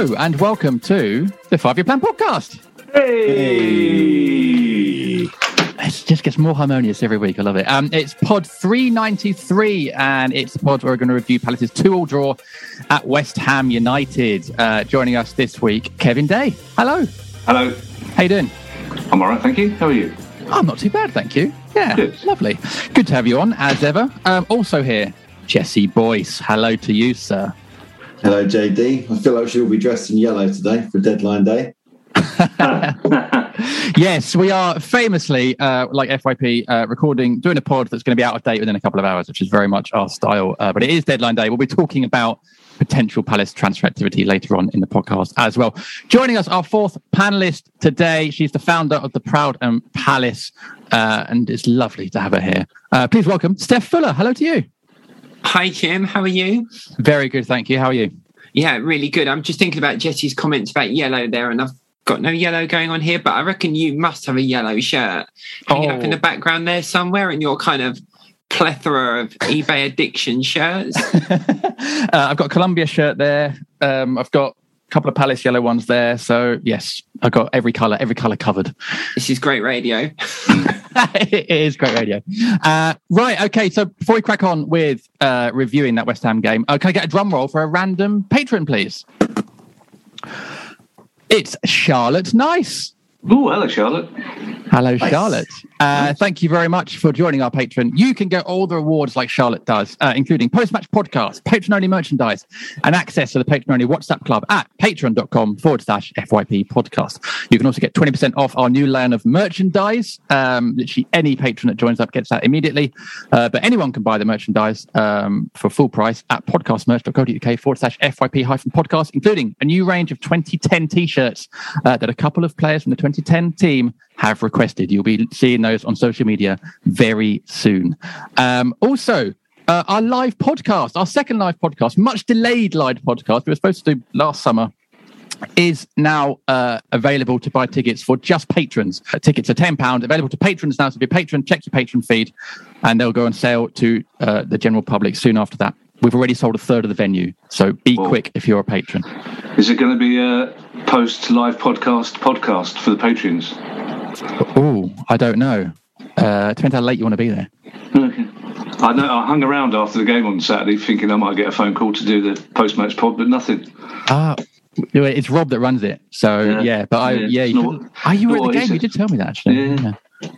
Hello and welcome to the Five Year Plan podcast. Hey! It just gets more harmonious every week. I love it. Um, it's pod 393, and it's the pod where we're going to review Palace's two-all draw at West Ham United. Uh, joining us this week, Kevin Day. Hello. Hello. How you doing? I'm all right, thank you. How are you? I'm not too bad, thank you. Yeah, Good. lovely. Good to have you on as ever. Um, also here, Jesse Boyce. Hello to you, sir. Hello, JD. I feel like she'll be dressed in yellow today for deadline day. Yes, we are famously, uh, like FYP, uh, recording, doing a pod that's going to be out of date within a couple of hours, which is very much our style. Uh, but it is deadline day. We'll be talking about potential Palace transfer activity later on in the podcast as well. Joining us, our fourth panelist today. She's the founder of the Proud and Palace, uh, and it's lovely to have her here. Uh, please welcome Steph Fuller. Hello to you. Hi, Kim. How are you? Very good, thank you. How are you? Yeah, really good. I'm just thinking about Jesse's comments about yellow there, and I've got no yellow going on here, but I reckon you must have a yellow shirt hanging up in Oh. the background there somewhere in your kind of plethora of eBay addiction shirts. uh, I've got a Columbia shirt there. Um, I've got couple of Palace yellow ones there. So yes, I've got every color, every color covered. this is great radio. it is great radio. Uh, right. Okay. So before we crack on with uh, reviewing that West Ham game, uh, can I get a drum roll for a random patron, please? It's Charlotte Nice. Oh, hello, Charlotte. Hello, Charlotte. Uh, thank you very much for joining our patron. You can get all the rewards like Charlotte does, uh, including post-match podcasts, patron-only merchandise, and access to the patron-only WhatsApp club at patreon.com forward slash FYP podcast. You can also get 20% off our new line of merchandise. Um, literally any patron that joins up gets that immediately. Uh, but anyone can buy the merchandise um, for full price at podcastmerch.co.uk forward slash FYP hyphen podcast, including a new range of 2010 t-shirts uh, that a couple of players from the 2010 team have requested. You'll be seeing those on social media very soon. Um, also, uh, our live podcast, our second live podcast, much delayed live podcast, we were supposed to do last summer, is now uh, available to buy tickets for just patrons. Uh, tickets are £10, available to patrons now. So if you're a patron, check your patron feed and they'll go on sale to uh, the general public soon after that. We've already sold a third of the venue. So be Whoa. quick if you're a patron. Is it going to be a post live podcast podcast for the patrons? Oh, I don't know. Uh, depends how late you want to be there. I know I hung around after the game on Saturday thinking I might get a phone call to do the post match pod, but nothing. Ah, it's Rob that runs it. So yeah, Yeah. but I Yeah, yeah. You not- oh, you at the game. You did tell me that actually. Yeah. Yeah. Oh,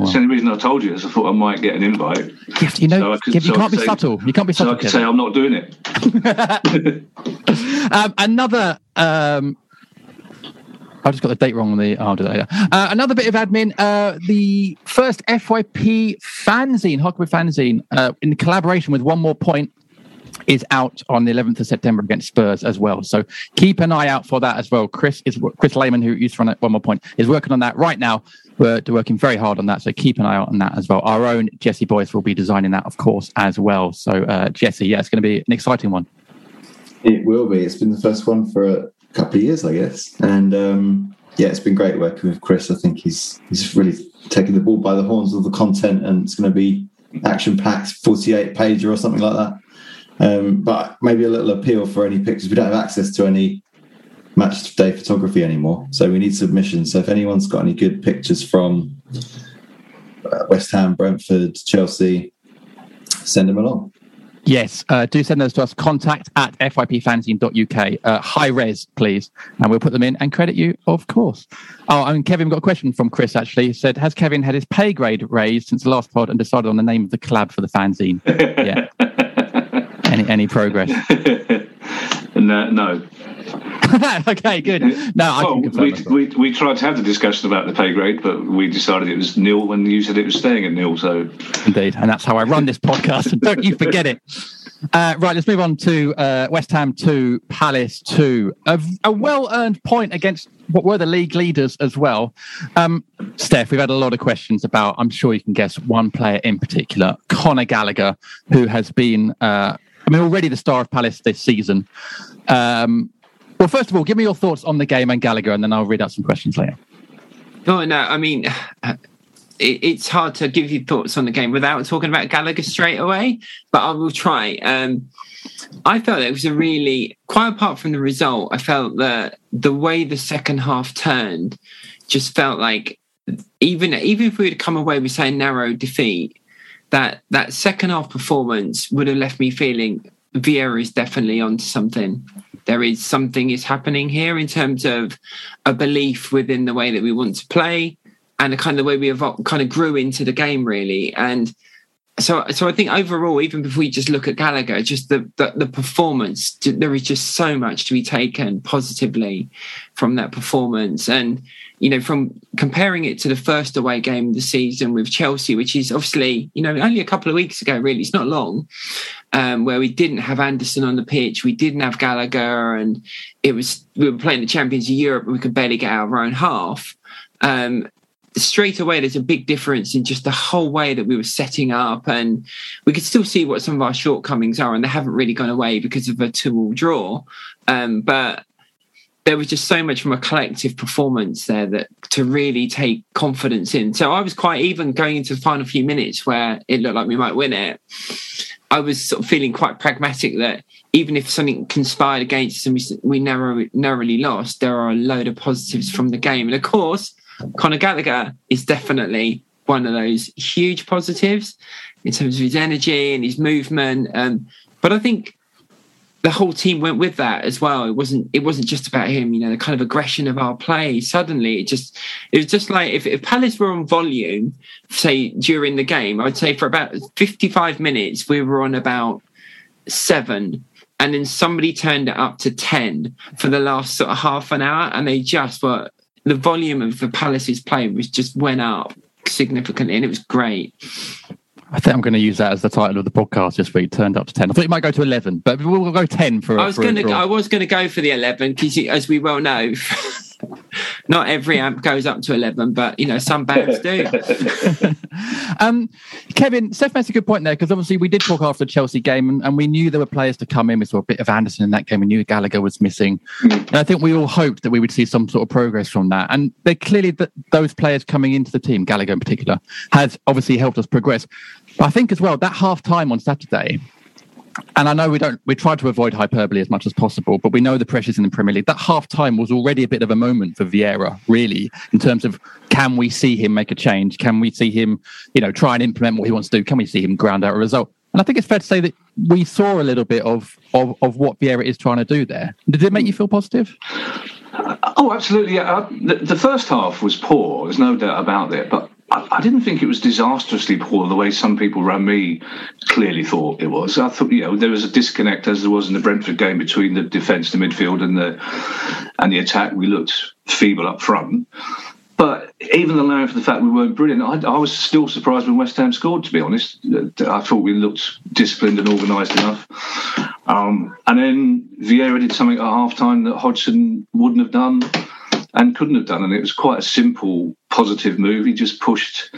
That's the only reason I told you is I thought I might get an invite. Yeah, you know, So could- you so can't be say- subtle. You can't be subtle. So I could say I'm not doing it. um, another. Um, I just got the date wrong on the. Oh, I'll do that later. Uh, another bit of admin. Uh, the first FYP fanzine, Huckabee fanzine, uh, in collaboration with One More Point, is out on the 11th of September against Spurs as well. So keep an eye out for that as well. Chris is Chris Lehman, who used to run at One More Point, is working on that right now. We're working very hard on that, so keep an eye out on that as well. Our own Jesse Boyce will be designing that, of course, as well. So uh, Jesse, yeah, it's going to be an exciting one. It will be. It's been the first one for a couple of years, I guess. And um, yeah, it's been great working with Chris. I think he's he's really taken the ball by the horns of the content, and it's going to be action packed 48 pager or something like that. Um, but maybe a little appeal for any pictures. We don't have access to any match day photography anymore, so we need submissions. So if anyone's got any good pictures from uh, West Ham, Brentford, Chelsea, send them along. Yes, uh, do send those to us. Contact at fypfanzine.uk. Uh, high res, please. And we'll put them in and credit you, of course. Oh, and Kevin got a question from Chris actually. He said, Has Kevin had his pay grade raised since the last pod and decided on the name of the collab for the fanzine? yeah. Any, any progress? no, no. okay, good. No, I well, we, we, we tried to have the discussion about the pay grade, but we decided it was nil when you said it was staying at nil. So Indeed. And that's how I run this podcast. And don't you forget it. Uh, right, let's move on to uh, West Ham 2, Palace 2. A, a well earned point against what were the league leaders as well. Um, Steph, we've had a lot of questions about, I'm sure you can guess, one player in particular, Conor Gallagher, who has been, uh, I mean, already the star of Palace this season. Um, well, first of all, give me your thoughts on the game and Gallagher, and then I'll read out some questions later. Oh no, I mean, it, it's hard to give you thoughts on the game without talking about Gallagher straight away, but I will try. Um, I felt it was a really, quite apart from the result, I felt that the way the second half turned just felt like even even if we had come away with say a narrow defeat, that that second half performance would have left me feeling Vieira is definitely onto something. There is something is happening here in terms of a belief within the way that we want to play and the kind of way we evol- kind of grew into the game really. And so, so I think overall, even if we just look at Gallagher, just the, the the performance, there is just so much to be taken positively from that performance. And you know, from comparing it to the first away game of the season with Chelsea, which is obviously, you know, only a couple of weeks ago, really, it's not long, um, where we didn't have Anderson on the pitch, we didn't have Gallagher, and it was we were playing the Champions of Europe, and we could barely get out of our own half. Um, straight away, there's a big difference in just the whole way that we were setting up, and we could still see what some of our shortcomings are, and they haven't really gone away because of a two-all draw. Um, but there was just so much from a collective performance there that to really take confidence in. So I was quite even going into the final few minutes where it looked like we might win it. I was sort of feeling quite pragmatic that even if something conspired against us and we, we narrow, narrowly lost, there are a load of positives from the game. And of course, Conor Gallagher is definitely one of those huge positives in terms of his energy and his movement. Um, but I think the whole team went with that as well. It wasn't it wasn't just about him, you know, the kind of aggression of our play. Suddenly it just it was just like if, if Palace were on volume, say during the game, I'd say for about 55 minutes we were on about seven. And then somebody turned it up to 10 for the last sort of half an hour. And they just were the volume of the Palace's play was just went up significantly and it was great. I think I'm going to use that as the title of the podcast this week. Turned up to ten. I thought it might go to eleven, but we'll go ten for. I was going to. I was going to go for the eleven because, as we well know, not every amp goes up to eleven, but you know some bands do. um, Kevin, Steph makes a good point there because obviously we did talk after the Chelsea game and, and, we knew there were players to come in. We saw a bit of Anderson in that game. We knew Gallagher was missing, and I think we all hoped that we would see some sort of progress from that. And they clearly that those players coming into the team, Gallagher in particular, has obviously helped us progress. But I think as well that half time on Saturday, and I know we don't we try to avoid hyperbole as much as possible, but we know the pressures in the Premier League. That half time was already a bit of a moment for Vieira, really, in terms of can we see him make a change? Can we see him, you know, try and implement what he wants to do? Can we see him ground out a result? And I think it's fair to say that we saw a little bit of of, of what Vieira is trying to do there. Did it make you feel positive? Oh, absolutely. Yeah. The, the first half was poor. There's no doubt about it, but I, I, didn't think it was disastrously poor the way some people around me clearly thought it was. I thought, you know, there was a disconnect as there was in the Brentford game between the defence, the midfield, and the and the attack. We looked feeble up front. But even allowing for the fact we weren't brilliant, I, I was still surprised when West Ham scored. To be honest, I thought we looked disciplined and organised enough. Um, and then Vieira did something at half time that Hodgson wouldn't have done and couldn't have done. And it was quite a simple, positive move. He just pushed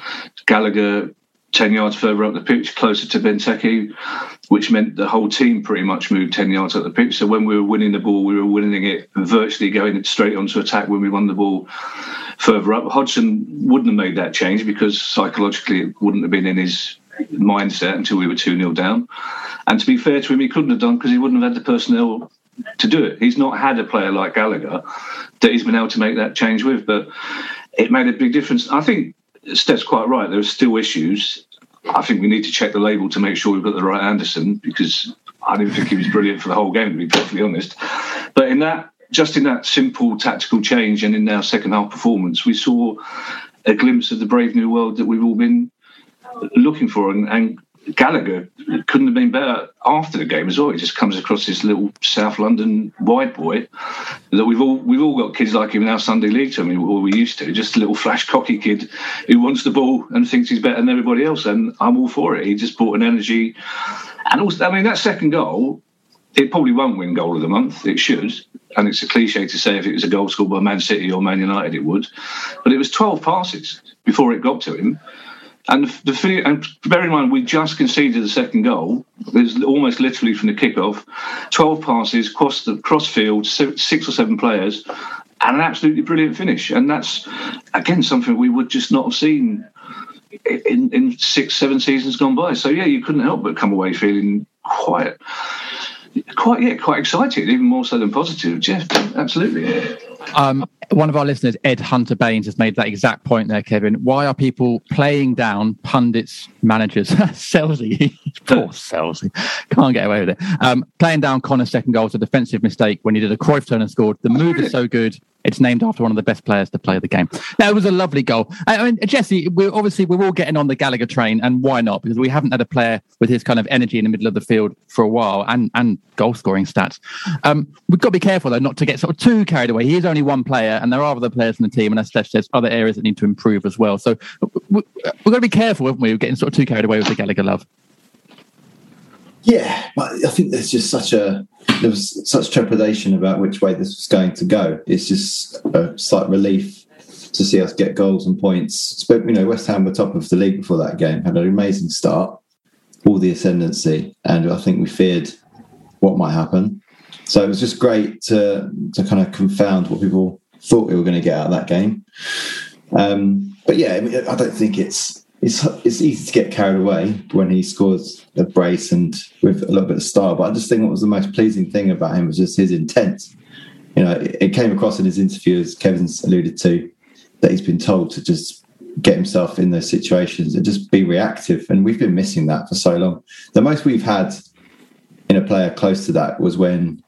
Gallagher 10 yards further up the pitch, closer to Benteke, which meant the whole team pretty much moved 10 yards up the pitch. So when we were winning the ball, we were winning it virtually going straight onto attack when we won the ball further up. Hodgson wouldn't have made that change because psychologically it wouldn't have been in his mindset until we were 2 0 down. And to be fair to him, he couldn't have done because he wouldn't have had the personnel to do it. He's not had a player like Gallagher that he's been able to make that change with, but it made a big difference. I think Steph's quite right. There are still issues. I think we need to check the label to make sure we've got the right Anderson because I didn't think he was brilliant for the whole game, to be perfectly honest. But in that, just in that simple tactical change and in our second half performance, we saw a glimpse of the brave new world that we've all been looking for. And, and Gallagher couldn't have been better after the game as well. He just comes across this little South London wide boy that we've all we've all got kids like him in our Sunday league team, or we used to. Just a little flash cocky kid who wants the ball and thinks he's better than everybody else, and I'm all for it. He just brought an energy, and also, I mean, that second goal, it probably won't win goal of the month. It should, and it's a cliche to say if it was a goal scored by Man City or Man United, it would, but it was 12 passes before it got to him and the and bear in mind, we just conceded the second goal. It was almost literally from the kickoff. Twelve passes, cross the cross field, six or seven players, and an absolutely brilliant finish. And that's again something we would just not have seen in, in six, seven seasons gone by. So yeah, you couldn't help but come away feeling quite, quite yeah, quite excited, even more so than positive. Jeff, absolutely. Um, one of our listeners, Ed Hunter Baines, has made that exact point there, Kevin. Why are people playing down pundits, managers, Selzy, poor Selzy, can't get away with it. Um, playing down Conor's second goal was a defensive mistake when he did a Cruyff turn and scored. The move is so good. It's named after one of the best players to play the game. That was a lovely goal. I mean, Jesse, we're obviously we're all getting on the Gallagher train, and why not? Because we haven't had a player with his kind of energy in the middle of the field for a while, and and goal scoring stats. Um, we've got to be careful though, not to get sort of too carried away. He is only one player, and there are other players in the team, and as Steph says, other areas that need to improve as well. So we've got to be careful, haven't we? We're getting sort of too carried away with the Gallagher love. Yeah, but I think there's just such a there was such trepidation about which way this was going to go. It's just a slight relief to see us get goals and points. But you know, West Ham were top of the league before that game, had an amazing start, all the ascendancy, and I think we feared what might happen. So it was just great to to kind of confound what people thought we were going to get out of that game. Um, but yeah, I, mean, I don't think it's it's it's easy to get carried away when he scores a brace and with a little bit of style. But I just think what was the most pleasing thing about him was just his intent. You know, it, it came across in his interview, as Kevin's alluded to, that he's been told to just get himself in those situations and just be reactive. And we've been missing that for so long. The most we've had in a player close to that was when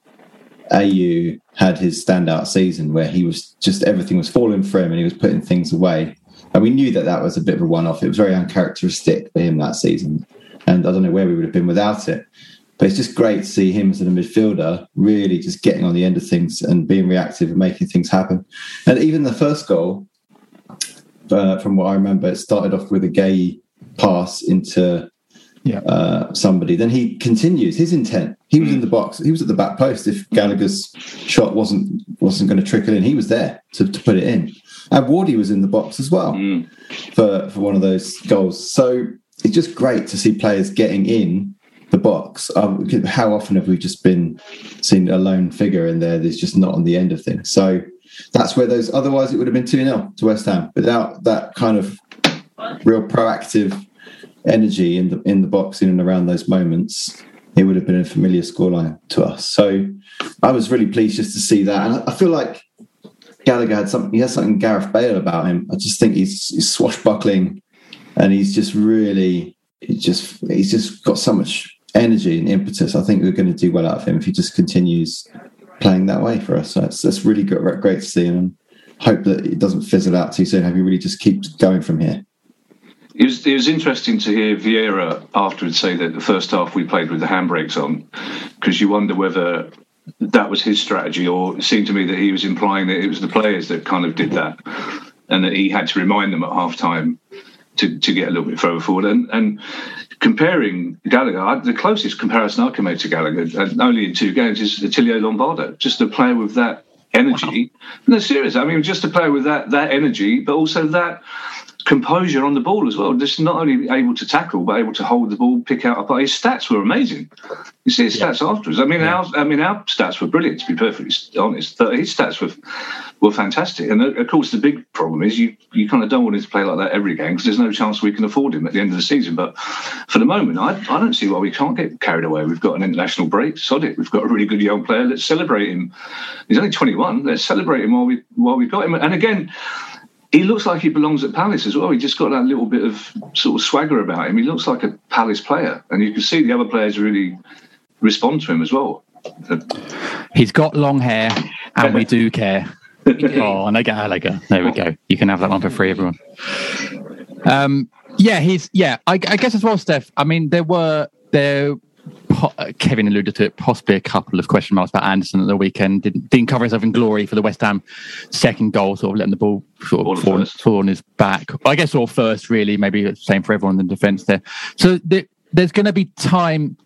Ayew had his standout season where he was just everything was falling for him and he was putting things away and we knew that that was a bit of a one off. It was very uncharacteristic for him that season. And I don't know where we would have been without it. But it's just great to see him as a midfielder really just getting on the end of things and being reactive and making things happen. And even the first goal, uh, from what I remember, it started off with a Guéhi pass into yeah. uh, somebody. Then he continues his intent. He was in the box. He was at the back post. If Gallagher's shot wasn't wasn't going to trickle in, he was there to, to put it in. And Wardy was in the box as well mm. for, for one of those goals. So it's just great to see players getting in the box. Um, how often have we just been seen a lone figure in there that's just not on the end of things? So that's where those, otherwise, it would have been 2 0 to West Ham without that kind of real proactive energy in the in the box in and around those moments. It would have been a familiar scoreline to us. So I was really pleased just to see that. And I feel like Gallagher had something. He has something Gareth Bale about him. I just think he's, he's swashbuckling, and he's just really, just he's just got so much energy and impetus. I think we're going to do well out of him if he just continues playing that way for us. So it's that's really great, great to see, and hope that it doesn't fizzle out too soon. Hope he really just keeps going from here. It was, it was interesting to hear Vieira afterwards say that the first half we played with the handbrakes on, because you wonder whether that was his strategy, or it seemed to me that he was implying that it was the players that kind of did that, and that he had to remind them at half time to, to get a little bit further forward. And, and comparing Gallagher, the closest comparison I can make to Gallagher, and only in two games, is Attilio Lombardo, just a player with that energy. Wow. No, serious. I mean, just a player with that that energy, but also that composure on the ball as well. Just not only able to tackle, but able to hold the ball, pick out. But his stats were amazing. You see his yeah. stats afterwards. I mean, yeah. our I mean our stats were brilliant. To be perfectly honest, his stats were were fantastic. And uh, of course, the big problem is you you kind of don't want him to play like that every game because there's no chance we can afford him at the end of the season. But for the moment, I, I don't see why we can't get carried away. We've got an international break. Sod it. We've got a really good young player. Let's celebrate him. He's only 21. Let's celebrate him while we while we got him. And again he looks like he belongs at Palace as well. He just got that little bit of sort of swagger about him. He looks like a Palace player, and you can see the other players really respond to him as well. He's got long hair, and we do care. oh, and I get Gallagher. There we go. You can have that one for free, everyone. Um, yeah, he's yeah. I, I guess as well, Steph. I mean, there were there Uh, Kevin alluded to it, possibly a couple of question marks about Anderson at the weekend. Didn't, didn't cover himself in glory for the West Ham second goal, sort of letting the ball sort of fall, fall, on his back. I guess all first, really, maybe the same for everyone in the defence there. So the, there's going to be time.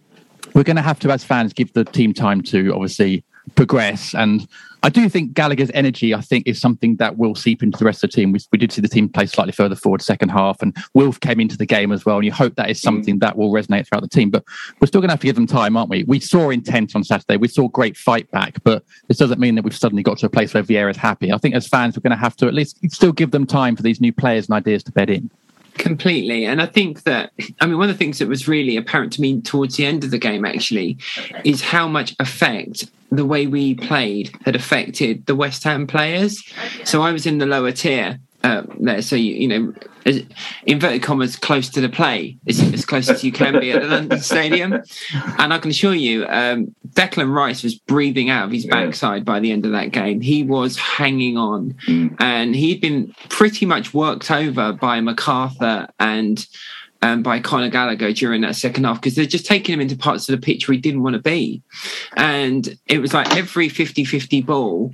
We're going to have to, as fans, give the team time to obviously progress. And I do think Gallagher's energy, I think, is something that will seep into the rest of the team. We, we did see the team play slightly further forward second half, and Wilf came into the game as well. And you hope that is mm. something that will resonate throughout the team. But we're still going to have to give them time, aren't we? We saw intent on Saturday. We saw great fight back, but this doesn't mean that we've suddenly got to a place where Vieira's happy. I think as fans, we're going to have to at least still give them time for these new players and ideas to bed in. Completely. And I think that, I mean, one of the things that was really apparent to me towards the end of the game, actually, is how much effect the way we played had affected the West Ham players. So I was in the lower tier uh, there. So you, you know, inverted commas, close to the play, as, as close as you can be at the London Stadium. And I can assure you, um, Declan Rice was breathing out of his backside by the end of that game. He was hanging on, mm. and he'd been pretty much worked over by McArthur and. Um, by Conor Gallagher during that second half because they're just taking him into parts of the pitch where he didn't want to be. And it was like every 50 50 ball,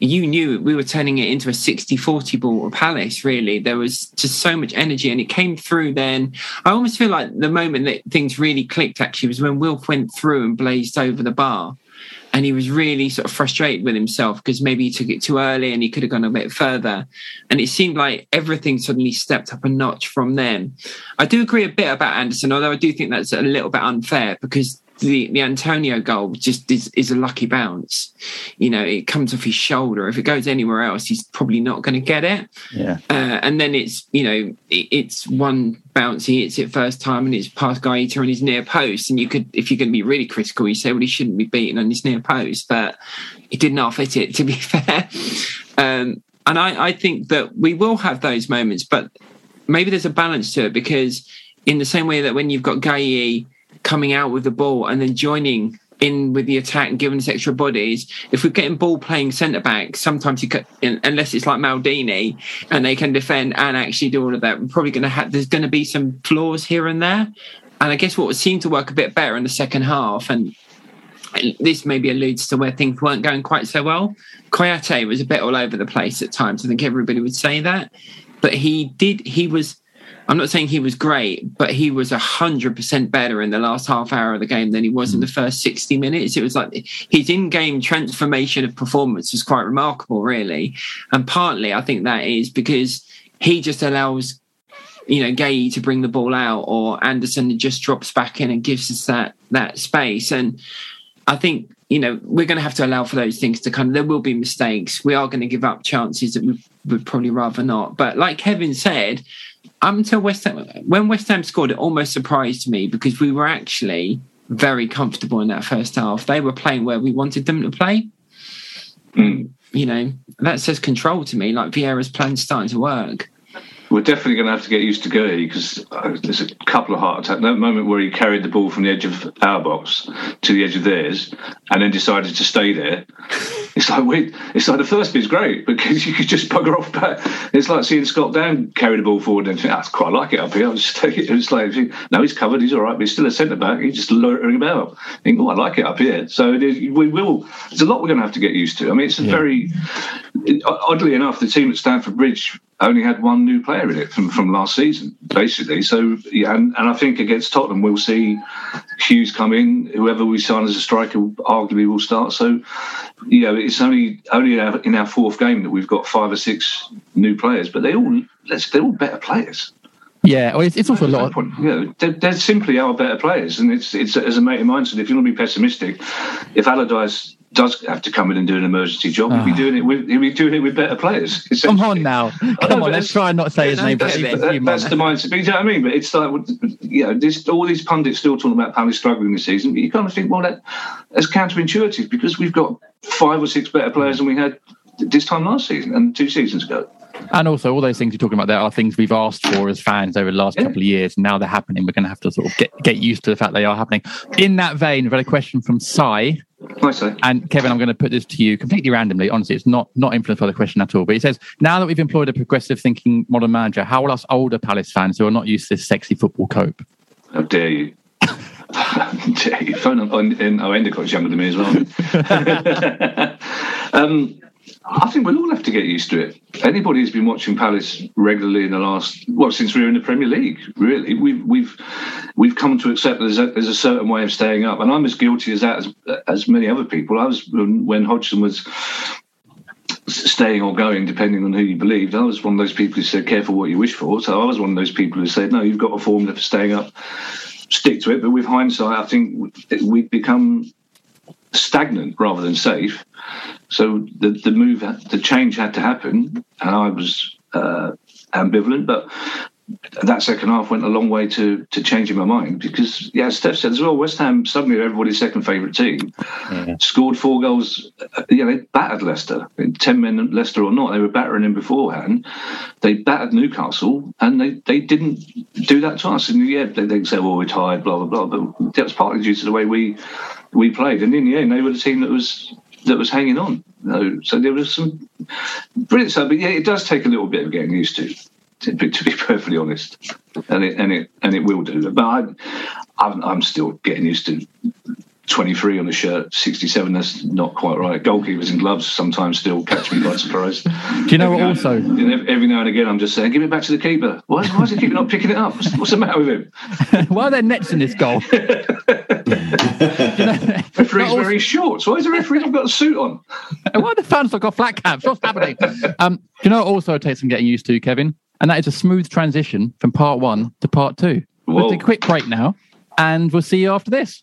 you knew we were turning it into a 60 40 ball of Palace, really. There was just so much energy, and it came through then. I almost feel like the moment that things really clicked actually was when Wilf went through and blazed over the bar. And he was really sort of frustrated with himself because maybe he took it too early and he could have gone a bit further. And it seemed like everything suddenly stepped up a notch from then. I do agree a bit about Anderson, although I do think that's a little bit unfair because the, the Antonio goal just is, is a lucky bounce. You know, it comes off his shoulder. If it goes anywhere else, he's probably not going to get it. Yeah. Uh, and then it's, you know, it, it's one bounce, he hits it first time and it's past Guaita on his near post. And you could, if you're going to be really critical, you say, well, he shouldn't be beaten on his near post, but he did not fit it, to be fair. Um, and I, I think that we will have those moments, but maybe there's a balance to it because in the same way that when you've got Guéhi coming out with the ball and then joining in with the attack and giving us extra bodies. If we're getting ball playing centre back, sometimes you could, unless it's like Maldini and they can defend and actually do all of that, we're probably going to have, there's going to be some flaws here and there. And I guess what seemed to work a bit better in the second half, and this maybe alludes to where things weren't going quite so well. Kouyaté was a bit all over the place at times. I think everybody would say that. But he did, he was I'm not saying he was great, but he was 100% better in the last half hour of the game than he was in the mm. first 60 minutes. It was like his in game transformation of performance was quite remarkable, really. And partly I think that is because he just allows, you know, Guéhi to bring the ball out or Anderson just drops back in and gives us that, that space. And I think you know, we're going to have to allow for those things to come. There will be mistakes. We are going to give up chances that we would probably rather not. But like Kevin said, up until West Ham, when West Ham scored, it almost surprised me because we were actually very comfortable in that first half. They were playing where we wanted them to play. Mm. You know, that says control to me, like Vieira's plan starting to work we're definitely going to have to get used to Guéhi because uh, there's a couple of heart attacks. That moment where he carried the ball from the edge of our box to the edge of theirs and then decided to stay there. It's like wait, it's like the first bit's great because you could just bugger off back. It's like seeing Scott Dann carry the ball forward and think, I quite like it up here. I'll just take it. It's like, no, he's covered. He's all right, but he's still a centre back. He's just loitering about. I think, oh, I like it up here. So we will. There's a lot we're going to have to get used to. I mean, it's a yeah. very oddly enough, the team at Stamford Bridge only had one new player in it from, from last season, basically. So, yeah, and, and I think against Tottenham, we'll see Hughes come in. Whoever we sign as a striker, arguably will start. So, you know, it's only only in our fourth game that we've got five or six new players, but they all they're all better players. Yeah, well, it's, it's also a lot. Of, you know, they're, they're, simply our better players, and it's it's as a mate of mine said, if you want to be pessimistic, if Allardyce does have to come in and do an emergency job, he'll be ah. doing it with he'll be doing it with better players. Come on now, come on, let's try and not say his name. That's, that, that's the mindset. But you know what I mean? But it's like you know, this, all these pundits still talking about Palace struggling this season, but you kind of think, well, that, that's counterintuitive because we've got five or six better players than we had this time last season and two seasons ago. And also, all those things you're talking about there are things we've asked for as fans over the last yeah. couple of years. Now they're happening. We're going to have to sort of get, get used to the fact they are happening. In that vein, we've had a question from Sai. Sai. And Kevin, I'm going to put this to you completely randomly. Honestly, it's not not influenced by the question at all. But he says, now that we've employed a progressive thinking modern manager, how will us older Palace fans who are not used to this sexy football cope? How dare you? Phone on, in, oh, Endicott's younger than me as well. um, I think we'll all have to get used to it. Anybody who's been watching Palace regularly in the last well since we were in the Premier League, really, we've we've we've come to accept that there's a, there's a certain way of staying up, and I'm as guilty as that as, as many other people. I was when Hodgson was staying or going, depending on who you believed. I was one of those people who said, "Careful what you wish for." So I was one of those people who said, "No, you've got a formula for staying up." Stick to it, but with hindsight, I think we've become stagnant rather than safe. So the the move, the change had to happen, and I was uh, ambivalent. But that second half went a long way to to changing my mind because, yeah, Steph said as well, West Ham suddenly everybody's second favourite team, yeah. scored four goals. Uh, yeah, they battered Leicester. In Ten men, Leicester or not, they were battering him beforehand. They battered Newcastle, and they, they didn't do that to us. And yeah, they, they say, "Well, we're tired," blah blah blah. But that was partly due to the way we we played, and in the end, they were the team that was that was hanging on. So there was some brilliant stuff, but yeah, it does take a little bit of getting used to. To be, perfectly honest, and it and it and it will do. But I, I'm, I'm still getting used to 23 on the shirt, 67. That's not quite right. Goalkeepers in gloves sometimes still catch me by surprise. Do you know what? Also, every now and again, I'm just saying, give it back to the keeper. Why, why is the keeper not picking it up? What's, what's the matter with him? why are there nets in this goal? you know, referee's wearing shorts. Why is the referee not got a suit on? why are the fans not got flat caps? What's happening? Um, do you know what also it takes some getting used to, Kevin? And that is a smooth transition from part one to part two. We'll take a quick break now, and we'll see you after this.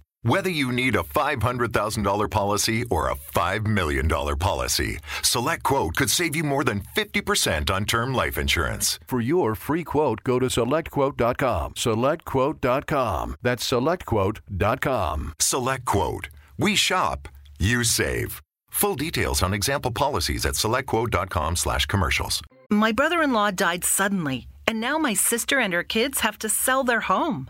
Whether you need a $500,000 policy or a $5 million policy, Select Quote could save you more than 50% on term life insurance. For your free quote, go to selectquote.com. SelectQuote.com. That's selectquote.com. Select Quote. We shop, you save. Full details on example policies at selectquote.com slash commercials. My brother-in-law died suddenly, and now my sister and her kids have to sell their home.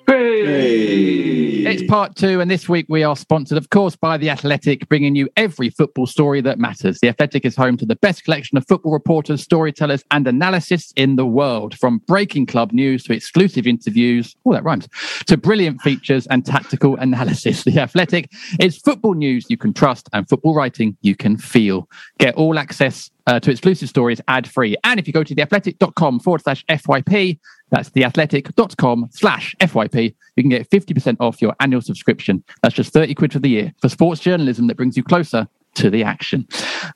Hey. It's part two, and this week we are sponsored, of course, by The Athletic, bringing you every football story that matters. The Athletic is home to the best collection of football reporters, storytellers, and analysts in the world, from breaking club news to exclusive interviews, all that rhymes, to brilliant features and tactical analysis. The Athletic is football news you can trust and football writing you can feel. Get all access uh, to exclusive stories ad free. And if you go to theathletic.com forward slash FYP, That's theathletic.com slash FYP. You can get 50% off your annual subscription. That's just 30 quid for the year for sports journalism that brings you closer to the action.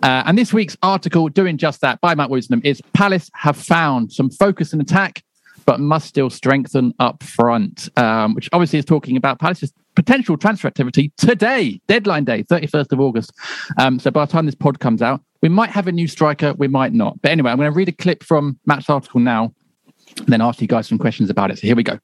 Uh, and this week's article, doing just that by Matt Woosnam, is Palace have found some focus and attack, but must still strengthen up front, um, which obviously is talking about Palace's potential transfer activity today, deadline day, 31st of August. Um, so by the time this pod comes out, we might have a new striker, we might not. But anyway, I'm going to read a clip from Matt's article now then ask you guys some questions about it. So here we go.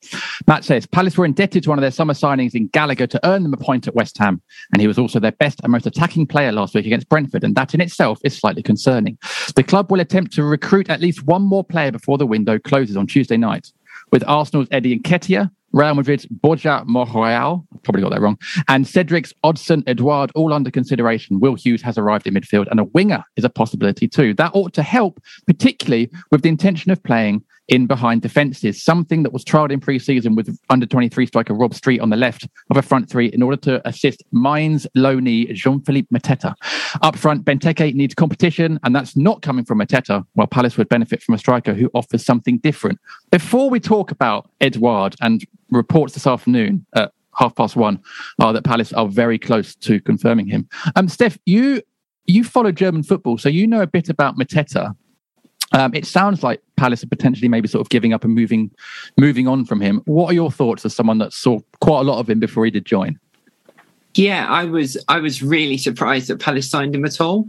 Matt says Palace were indebted to one of their summer signings in Gallagher to earn them a point at West Ham, and he was also their best and most attacking player last week against Brentford, and that in itself is slightly concerning. The club will attempt to recruit at least one more player before the window closes on Tuesday night, with Arsenal's Eddie Nketiah Real Madrid's Borja Monreal, probably got that wrong, and Celtic's Odsonne Edouard all under consideration. Will Hughes has arrived in midfield, and a winger is a possibility too. That ought to help, particularly with the intention of playing in behind defences, something that was trialled in pre-season with under 23 striker Rob Street on the left of a front three in order to assist Mainz loanee Jean-Philippe Mateta. Up front, Benteke needs competition, and that's not coming from Mateta, while Palace would benefit from a striker who offers something different. Before we talk about Edouard and reports this afternoon at half past one are that Palace are very close to confirming him. Um, Steph, you you follow German football, so you know a bit about Mateta. Um, it sounds like Palace are potentially maybe sort of giving up and moving moving on from him. What are your thoughts as someone that saw quite a lot of him before he did join? Yeah, I was I was really surprised that Palace signed him at all.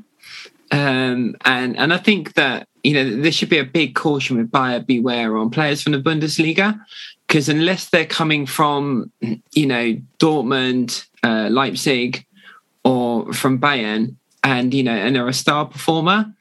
Um, and and I think that you know there should be a big caution with buyer beware on players from the Bundesliga because unless they're coming from you know Dortmund, uh, Leipzig, or from Bayern, and you know and they're a star performer,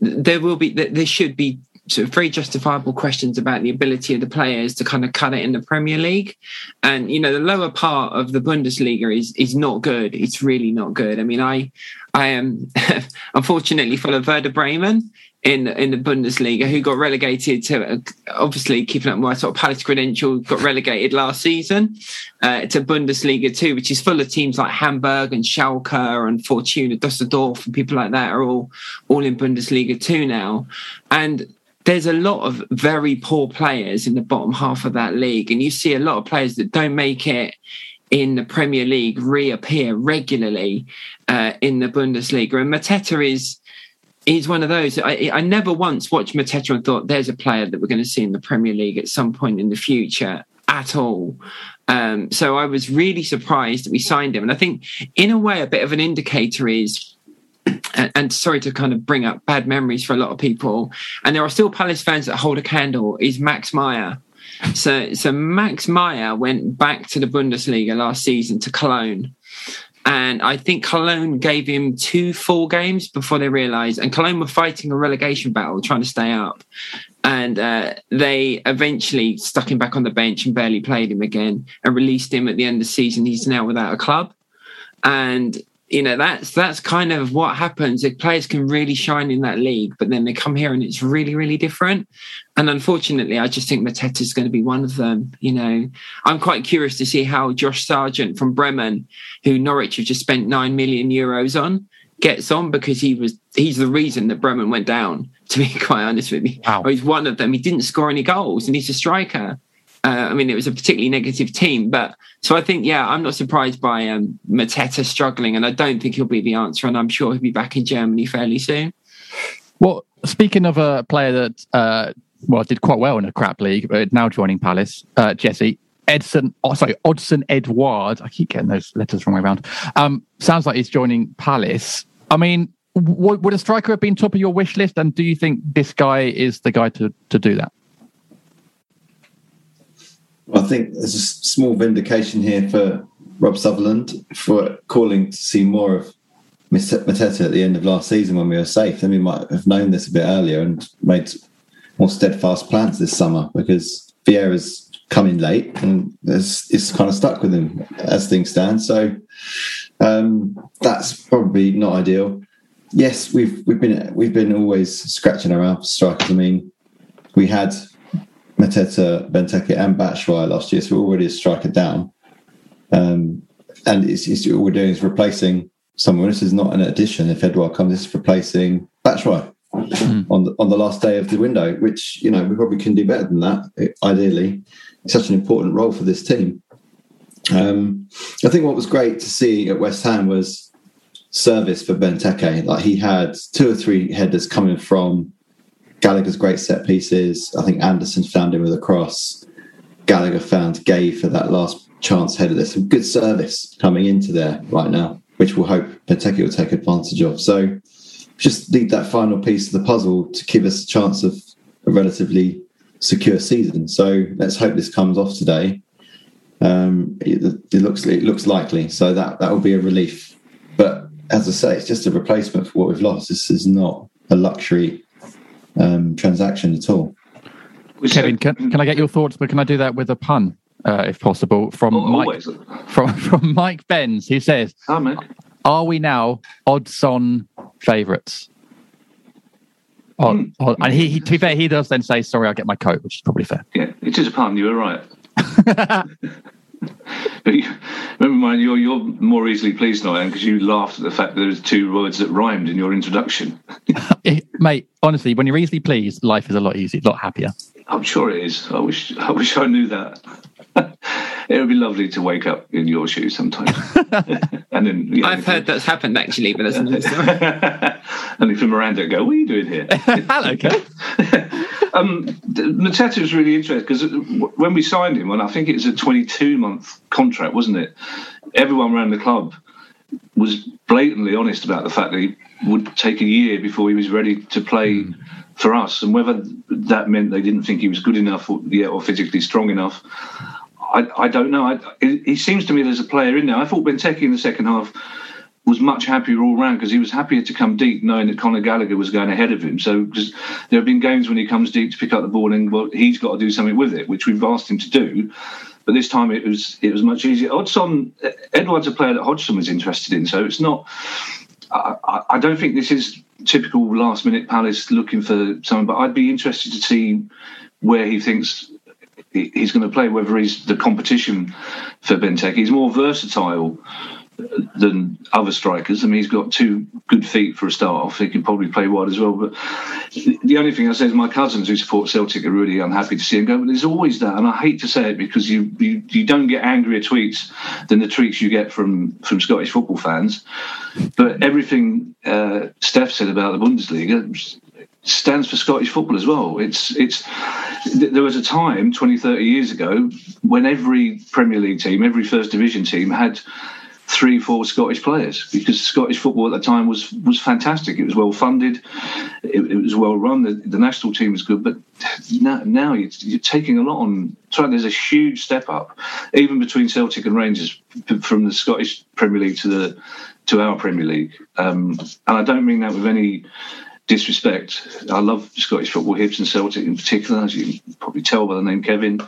there will be there should be sort of very justifiable questions about the ability of the players to kind of cut it in the Premier League. And you know, the lower part of the Bundesliga is is not good. It's really not good. I mean, I I am unfortunately follow Werder Bremen, in in the Bundesliga who got relegated to obviously keeping up my sort of Palace credential got relegated last season uh, to Bundesliga two, which is full of teams like Hamburg and Schalke and Fortuna Dusseldorf and people like that are all all in Bundesliga two now, and there's a lot of very poor players in the bottom half of that league, and you see a lot of players that don't make it in the Premier League reappear regularly uh, in the Bundesliga, and Mateta is he's one of those. I, I never once watched Mateta and thought there's a player that we're going to see in the Premier League at some point in the future at all. Um, so I was really surprised that we signed him. And I think, in a way, a bit of an indicator is. And, and sorry to kind of bring up bad memories for a lot of people, and there are still Palace fans that hold a candle. Is Max Meyer, so so Max Meyer went back to the Bundesliga last season to Cologne, and I think Cologne gave him two full games before they realised. And Cologne were fighting a relegation battle, trying to stay up. And uh, they eventually stuck him back on the bench and barely played him again and released him at the end of the season. He's now without a club. And you know that's that's kind of what happens. If players can really shine in that league but then they come here and it's really really different. And unfortunately i just think mateta is going to be one of them you know. I'm quite curious to see how josh sargent from bremen who norwich have just spent 9 million euros on gets on because he was he's the reason that bremen went down to be quite honest with you. Wow. he's one of them. He didn't score any goals and he's a striker uh, I mean, it was a particularly negative team, but so I think, yeah, I'm not surprised by um, Mateta struggling, and I don't think he'll be the answer, and I'm sure he'll be back in Germany fairly soon. Well, speaking of a player that uh, well did quite well in a crap league, but now joining Palace, uh, Jesse Edson, oh, sorry, Odsonne Edouard. I keep getting those letters wrong way around. Um, sounds like he's joining Palace. I mean, w- would a striker have been top of your wish list? And do you think this guy is the guy to to do that? I think there's a small vindication here for Rob Sutherland for calling to see more of Mateta at the end of last season when we were safe. Then we might have known this a bit earlier and made more steadfast plans this summer because Vieira's coming late and it's, it's kind of stuck with him as things stand. So um, that's probably not ideal. Yes, we've we've been we've been always scratching around for strikers. I mean, we had Mateta, Benteke, and Batshuayi last year, so we're already a striker down. Um, and it's, it's, all we're doing is replacing someone. This is not an addition. If Edouard comes, this is replacing Batshuayi. mm. on the on the last day of the window, which you know we probably can do better than that. Ideally, it's such an important role for this team. Um, I think what was great to see at West Ham was service for Benteke. Like he had two or three headers coming from Gallagher's great set pieces. I think Anderson found him with a cross. Gallagher found Guéhi for that last chance header. There's some good service coming into there right now, which we'll hope Benteke will take advantage of. So just need that final piece of the puzzle to give us a chance of a relatively secure season. So let's hope this comes off today. Um, it, it, looks it looks likely, so that that will be a relief. But as I say, it's just a replacement for what we've lost. This is not a luxury um, transaction at all. Kevin, can, can I get your thoughts? But can I do that with a pun, uh, if possible, from oh, Mike from from Mike Benz, who says, oh, "Are we now odds-on favourites?" Oh, mm. oh, and he, he, to be fair, he does then say, "Sorry, I'll get my coat," which is probably fair. Yeah, it is a pun. You were right. but you, remember, mine, you're you're more easily pleased than I am because you laughed at the fact that there was two words that rhymed in your introduction. Eh, mate, honestly, when you're easily pleased, life is a lot easier, a lot happier. I'm sure it is. I wish I wish I knew that. it would be lovely to wake up in your shoes sometimes. and then you know, I've heard that's happened actually, but that's another story. and if Miranda go, what are you doing here? Hello, Kev. um, Mateta was really interesting because when we signed him, and I think it was a 22 month contract, wasn't it? Everyone around the club was blatantly honest about the fact that he would take a year before he was ready to play. Mm for us, and whether that meant they didn't think he was good enough or, yeah, or physically strong enough, I, don't know. It, he seems to me there's a player in there. I thought Benteke in the second half was much happier all round because he was happier to come deep knowing that Conor Gallagher was going ahead of him. So there have been games when he comes deep to pick up the ball and well, he's got to do something with it, which we've asked him to do. But this time it was it was much easier. Odsonne Edouard's a player that Hodgson was interested in, so it's not. I, I don't think this is typical last minute Palace looking for someone, but I'd be interested to see where he thinks he's going to play, whether he's the competition for Benteke. He's more versatile than other strikers. I mean, he's got two good feet for a start off. He can probably play wide as well. But the only thing I say is my cousins who support Celtic are really unhappy to see him go. But there's always that, and I hate to say it because you you, you don't get angrier tweets than the tweets you get from from Scottish football fans. But everything uh, Steph said about the Bundesliga stands for Scottish football as well. It's it's there was a time 20 30 years ago when every Premier League team, every first division team had three, four Scottish players because Scottish football at the time was was fantastic. It was well funded, it, it was well run. The, the, national team was good, but now, now you're, you're, taking a lot on. There's a huge step up, even between Celtic and Rangers, from the Scottish Premier League to the to our Premier League. Um, and I don't mean that with any disrespect. I love Scottish football, Hibs and Celtic in particular, as you can probably tell by the name Kevin.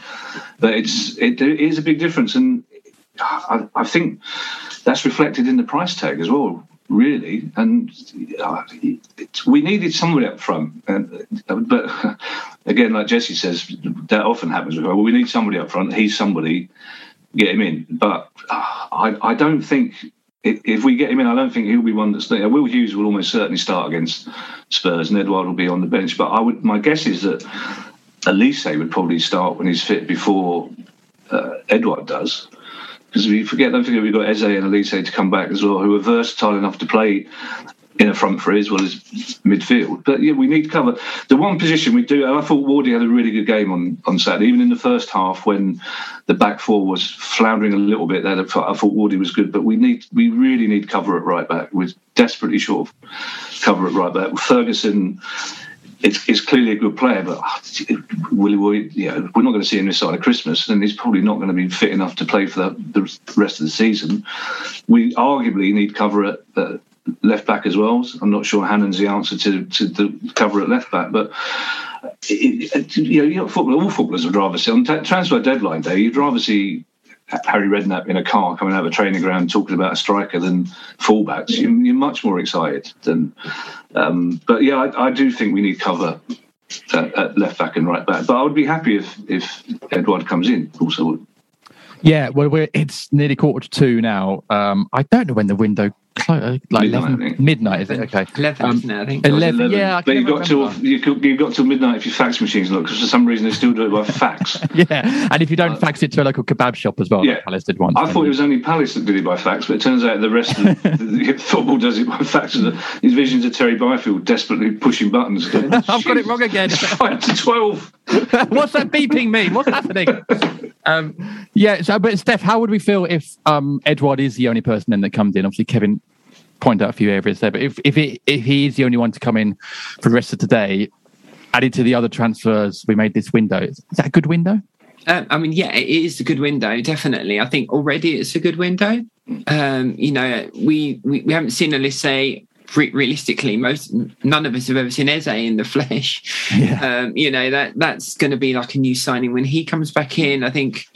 But it's it, it is a big difference, and I, I think that's reflected in the price tag as well really. And uh, we needed somebody up front. And, but again, like Jesse says, that often happens. Well, we need somebody up front. He's somebody. Get him in. But uh, I, I don't think if we get him in, I don't think he'll be one that's there. Will Hughes will almost certainly start against Spurs, and Edouard will be on the bench. But I would, my guess is that Olise would probably start when he's fit before uh, Edouard does because if you forget, don't forget, we've got Eze and Olise to come back as well, who are versatile enough to play in a front three as well as midfield. But yeah, we need cover. The one position we do, and I thought Wardy had a really good game on, on Saturday, even in the first half when the back four was floundering a little bit. There, I thought Wardy was good, but we need we really need cover at right back. We're desperately short of cover at right back. Ferguson it's, it's clearly a good player, but will we, you know, we're not going to see him this side of Christmas, and he's probably not going to be fit enough to play for the, the rest of the season. We arguably need cover at uh, left back as well. I'm not sure Hannam's the answer to, to the cover at left back, but it, it, you know, you know football, all footballers would rather see on t- transfer deadline day. You'd rather see Harry Redknapp in a car coming out of a training ground talking about a striker than fullbacks. You're, you're much more excited than. Um, but yeah, I, I, do think we need cover at, left back and right back. But I would be happy if if Edouard comes in. Also, yeah, well, it's nearly quarter to two now. Um, I don't know when the window like Midnight, 11, midnight, is it? Okay. 11, Um, isn't it, I think? 11, yeah. I but you never got till remember. you could, you got till midnight if your fax machines look because for some reason they still do it by fax. Yeah, and if you don't fax it to a local kebab shop as well, Yeah. like Palace did once. I then thought it was only Palace that did it by fax, but it turns out the rest of the, the football does it by fax. And the- These visions of Terry Byfield desperately pushing buttons. I've got it wrong again. Five to twelve. What's that beeping mean? What's happening? Um, yeah, so but Steph, how would we feel if um, Edouard is the only person then that comes in? Obviously, Kevin pointed out a few areas there, but if if, it, if he is the only one to come in for the rest of today, added to the other transfers we made this window, is that a good window? Um, I mean, yeah, it is a good window, definitely. I think already it's a good window. Um, you know, we, we, we haven't seen Olise re- realistically. Most none of us have ever seen Eze in the flesh. Yeah. Um, you know that that's going to be like a new signing when he comes back in. I think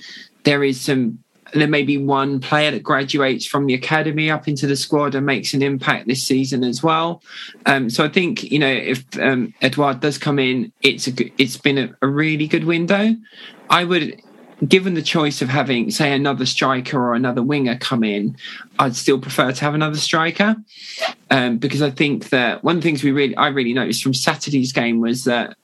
there is some. There may be one player that graduates from the academy up into the squad and makes an impact this season as well. Um, so I think you know if um, Edouard does come in, it's a good, it's been a, a really good window. I would, given the choice of having say another striker or another winger come in, I'd still prefer to have another striker. Um, because I think that one of the things we really I really noticed from Saturday's game was that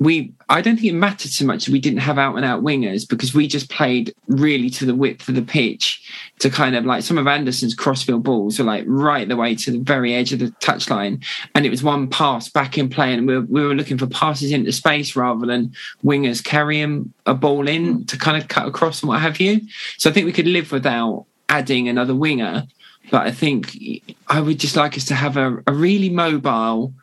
we I don't think it mattered so much that we didn't have out and out wingers because we just played really to the width of the pitch to kind of like some of Andersen's crossfield balls were like right the way to the very edge of the touchline and it was one pass back in play and we were, we were looking for passes into space rather than wingers carrying a ball in to kind of cut across and what have you so I think we could live without adding another winger but I think I would just like us to have a, a really mobile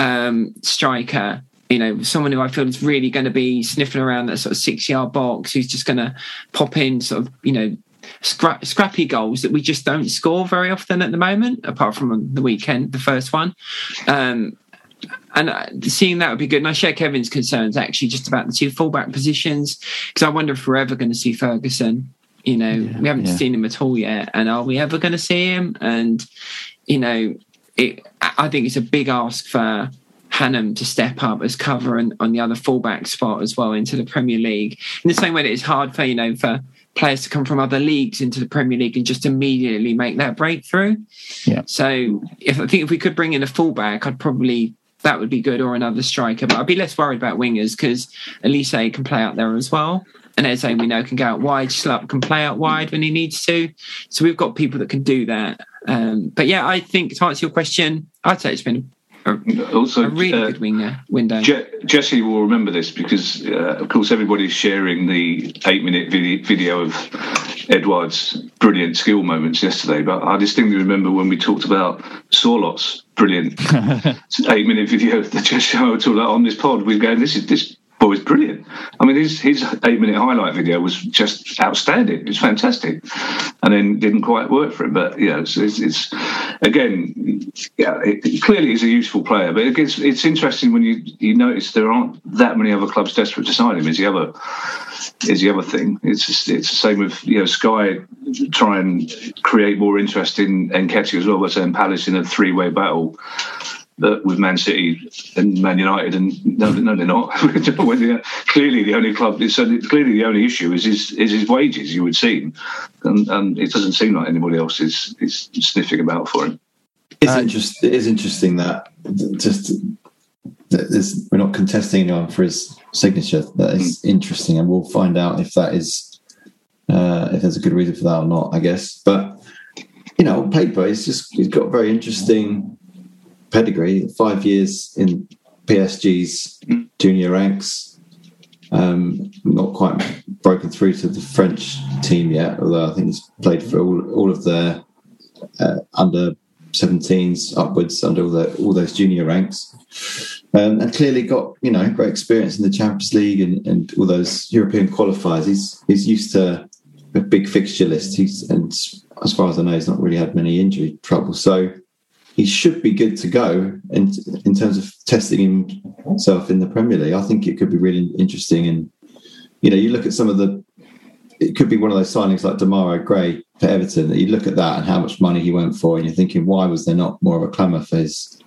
um, striker. You know, someone who I feel is really going to be sniffing around that sort of six-yard box, who's just going to pop in, sort of, you know, scra- scrappy goals that we just don't score very often at the moment, apart from the weekend, the first one. Um, and uh, seeing that would be good. And I share Kevin's concerns actually just about the two fullback positions because I wonder if we're ever going to see Ferguson. You know, we haven't yeah. seen him at all yet, and are we ever going to see him? And you know, it, I think it's a big ask for Hannam to step up as cover and on the other fullback spot as well into the Premier League. In the same way that it's hard for you know for players to come from other leagues into the Premier League and just immediately make that breakthrough. Yeah. So if I think if we could bring in a fullback, I'd probably that would be good or another striker. But I'd be less worried about wingers because Olise can play out there as well. And Eze, we know, can go out wide. Schlupp can play out wide when he needs to. So we've got people that can do that. Um, but yeah, I think to answer your question, I'd say it's been a, Also, a really uh, good winger window. Je- Jesse will remember this because, uh, of course, everybody's sharing the eight-minute video, video of Edouard's brilliant skill moments yesterday. But I distinctly remember when we talked about Sørloth's brilliant eight-minute video that Jesse and I were talking about on this pod. We were going, "This is this boy's brilliant." I mean, his his eight-minute highlight video was just outstanding. It was fantastic, and then didn't quite work for him. But yeah, it's, it's, it's again, yeah, it, clearly is a useful player. But it gets, it's interesting when you you notice there aren't that many other clubs desperate to sign him. Is the other is the other thing. It's just, it's the same with you know Sky try and create more interest in Nketiah as well by saying Palace in a three way battle. That with Man City and Man United, and no, no, they're not. They're- clearly, the only club. So clearly, the only issue is his is his wages. You would seem, and, and it doesn't seem like anybody else is is sniffing about for him. It's interest, It is interesting that just that there's, we're not contesting anyone for his signature. That is interesting, and we'll find out if that is uh, if there's a good reason for that or not. I guess, but you know, on paper, he's just he's got very interesting pedigree. Five years in PSG's junior ranks. Um, not quite broken through to the French team yet, although I think he's played for all, all of their uh, under 17s upwards under all, the, all those junior ranks. Um, and clearly got you know great experience in the Champions League and, and all those European qualifiers. He's he's used to a big fixture list. He's and as far as I know, he's not really had many injury trouble. So he should be good to go. And in terms of testing himself in the Premier League, I think it could be really interesting. And you know, you look at some of the. It could be one of those signings like Demarai Gray for Everton. That you look at that and how much money he went for, and you're thinking, why was there not more of a clamour for his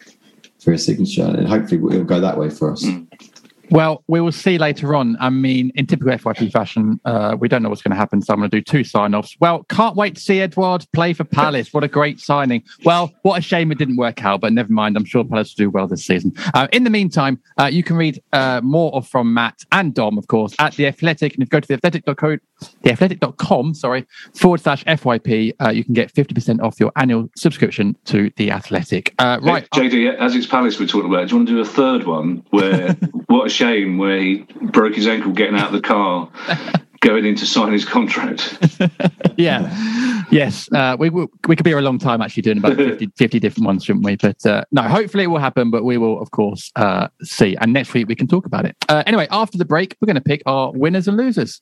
for his signature? And hopefully, it'll go that way for us. Mm. Well, we will see later on. I mean, in typical FYP fashion, uh, we don't know what's going to happen. So I'm going to do two sign offs. Well, can't wait to see Edouard play for Palace. What a great signing. Well, what a shame it didn't work out, but never mind. I'm sure Palace will do well this season. Uh, in the meantime, uh, you can read uh, more from Matt and Dom, of course, at The Athletic. And if you go to theathletic.co, theathletic.com, sorry, forward slash FYP, uh, you can get 50% off your annual subscription to The Athletic. Uh, right. JD, as it's Palace we're talking about, do you want to do a third one where what a shame where he broke his ankle getting out of the car, going in to sign his contract. yeah, yes, uh, we we could be here a long time actually doing about 50, 50 different ones, shouldn't we? But uh, no, hopefully it will happen. But we will, of course, uh, see. And next week we can talk about it. Uh, anyway, after the break, we're going to pick our winners and losers.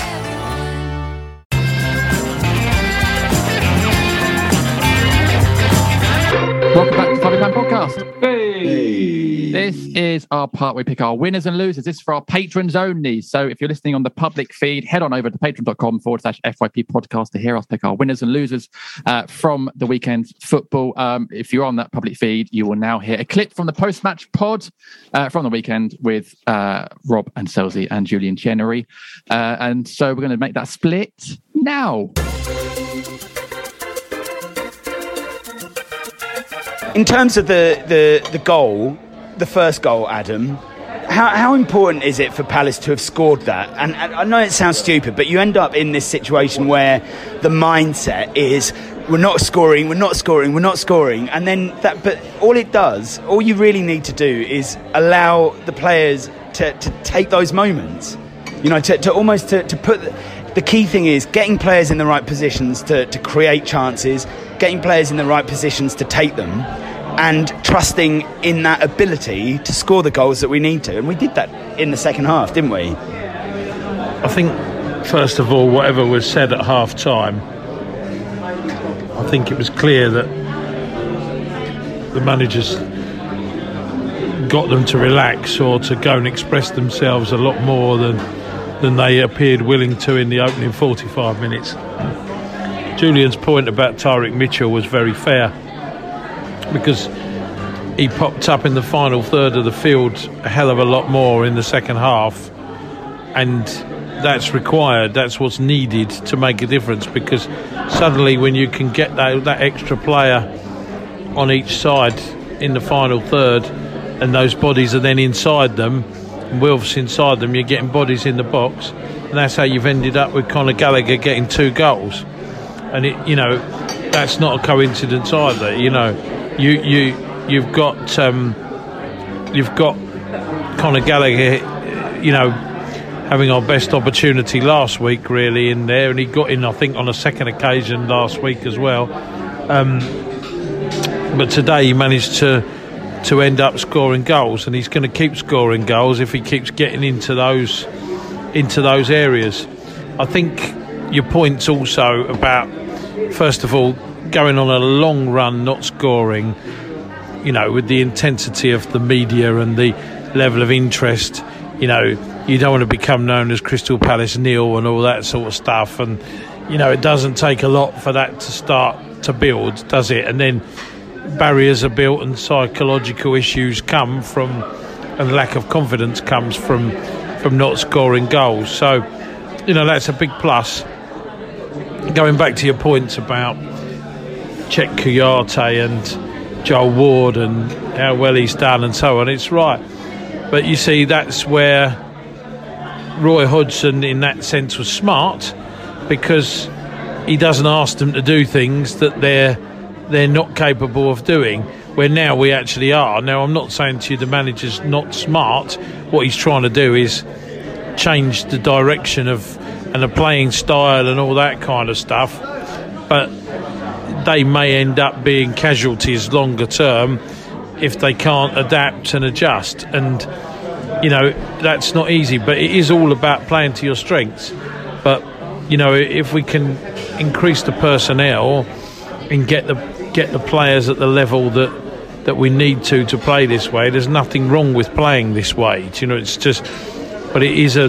Welcome back to Man Podcast. Hey. This is our part where we pick our winners and losers. This is for our patrons only. So if you're listening on the public feed, head on over to patreon.com forward slash FYP podcast to hear us pick our winners and losers uh, from the weekend's football. Um, if you're on that public feed, you will now hear a clip from the post match pod uh, from the weekend with uh, Rob and Selzy and Julian Chenery. Uh, and so we're going to make that split now. In terms of the, the, the goal, the first goal, Adam, how, how important is it for Palace to have scored that? And, and I know it sounds stupid, but you end up in this situation where the mindset is we're not scoring, we're not scoring, we're not scoring, and then that. But all it does, all you really need to do is allow the players to, to take those moments. You know, to, to almost to, to put. The key thing is getting players in the right positions to, to create chances, getting players in the right positions to take them, and trusting in that ability to score the goals that we need to. And we did that in the second half, didn't we? I think, first of all, whatever was said at half time, I think it was clear that the managers got them to relax or to go and express themselves a lot more than than they appeared willing to in the opening 45 minutes. Julian's point about Tyrick Mitchell was very fair because he popped up in the final third of the field a hell of a lot more in the second half and that's required that's what's needed to make a difference because suddenly when you can get that, that extra player on each side in the final third and those bodies are then inside them Wilf's inside them you're getting bodies in the box. And that's how you've ended up with Conor Gallagher getting two goals. And it you know that's not a coincidence either you know. You you you've got um, you've got Conor Gallagher you know having our best opportunity last week really in there. And he got in I think on a second occasion last week as well. Um, but today he managed to to end up scoring goals and he's going to keep scoring goals if he keeps getting into those into those areas. I think your points also about first of all going on a long run not scoring you know with the intensity of the media and the level of interest. You know you don't want to become known as Crystal Palace nil and all that sort of stuff and you know it doesn't take a lot for that to start to build does it? And then barriers are built and psychological issues come from and lack of confidence comes from from not scoring goals so you know that's a big plus going back to your points about Cheikhou Kouyaté and Joel Ward and how well he's done and so on. It's right. But you see, that's where Roy Hodgson, in that sense, was smart because he doesn't ask them to do things that they're they're not capable of doing. Where now we actually are. Now I'm not saying to you the manager's not smart. What he's trying to do is change the direction of and the playing style and all that kind of stuff. But they may end up being casualties longer term if they can't adapt and adjust. And you know that's not easy, but it is all about playing to your strengths. But you know if we can increase the personnel and get the get the players at the level that that we need to to play this way. There's nothing wrong with playing this way. You know, it's just, but it is a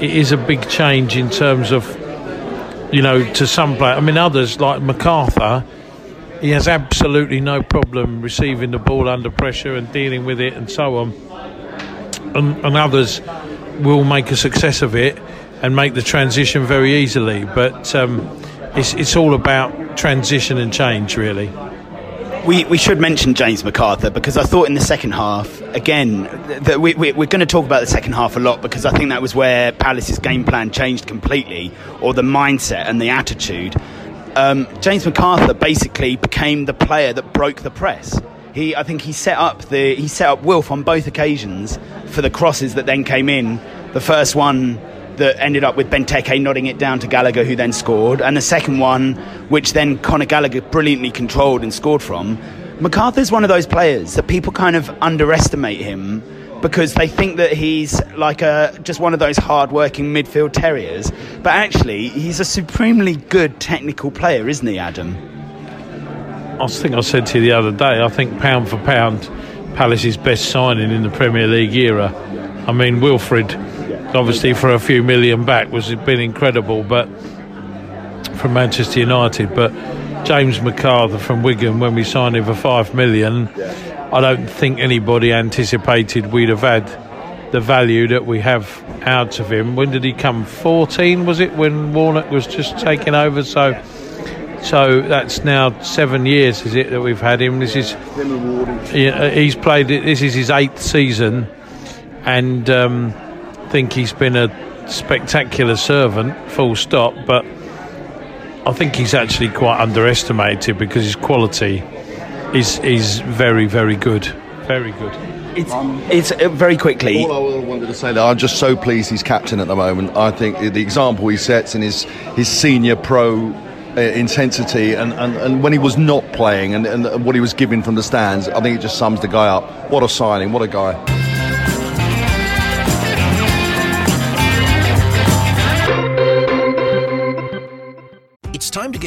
it is a big change in terms of you know to some players. I mean, others like McArthur. He has absolutely no problem receiving the ball under pressure and dealing with it and so on. And, and others will make a success of it and make the transition very easily. But um, it's, it's all about transition and change, really. We, we should mention James McArthur because I thought in the second half, again, that we, we, we're going to talk about the second half a lot because I think that was where Palace's game plan changed completely, or the mindset and the attitude. Um, James McArthur basically became the player that broke the press. He, I think he set up the he set up Wilf on both occasions for the crosses that then came in. The first one that ended up with Benteke nodding it down to Gallagher, who then scored, and the second one, which then Conor Gallagher brilliantly controlled and scored from. McArthur's one of those players that people kind of underestimate him because they think that he's like a just one of those hard-working midfield terriers, but actually he's a supremely good technical player, isn't he, Adam? I think I said to you the other day. I think pound for pound, Palace's best signing in the Premier League era. I mean, Wilfred obviously for a few million back was been incredible, but from Manchester United. But James McArthur from Wigan, when we signed him for five million, I don't think anybody anticipated we'd have had the value that we have out of him. When did he come? 14 was it when Warnock was just taking over? So. So that's now seven years, is it, that we've had him? This is he's played. This is his eighth season, and um, think he's been a spectacular servant, full stop, but I think he's actually quite underestimated because his quality is is very, very good. Very good. It's, it's uh, very quickly. All I wanted to say that I'm just so pleased he's captain at the moment. I think the example he sets in his, his senior pro uh, intensity and, and, and when he was not playing and, and what he was giving from the stands, I think it just sums the guy up. What a signing, what a guy.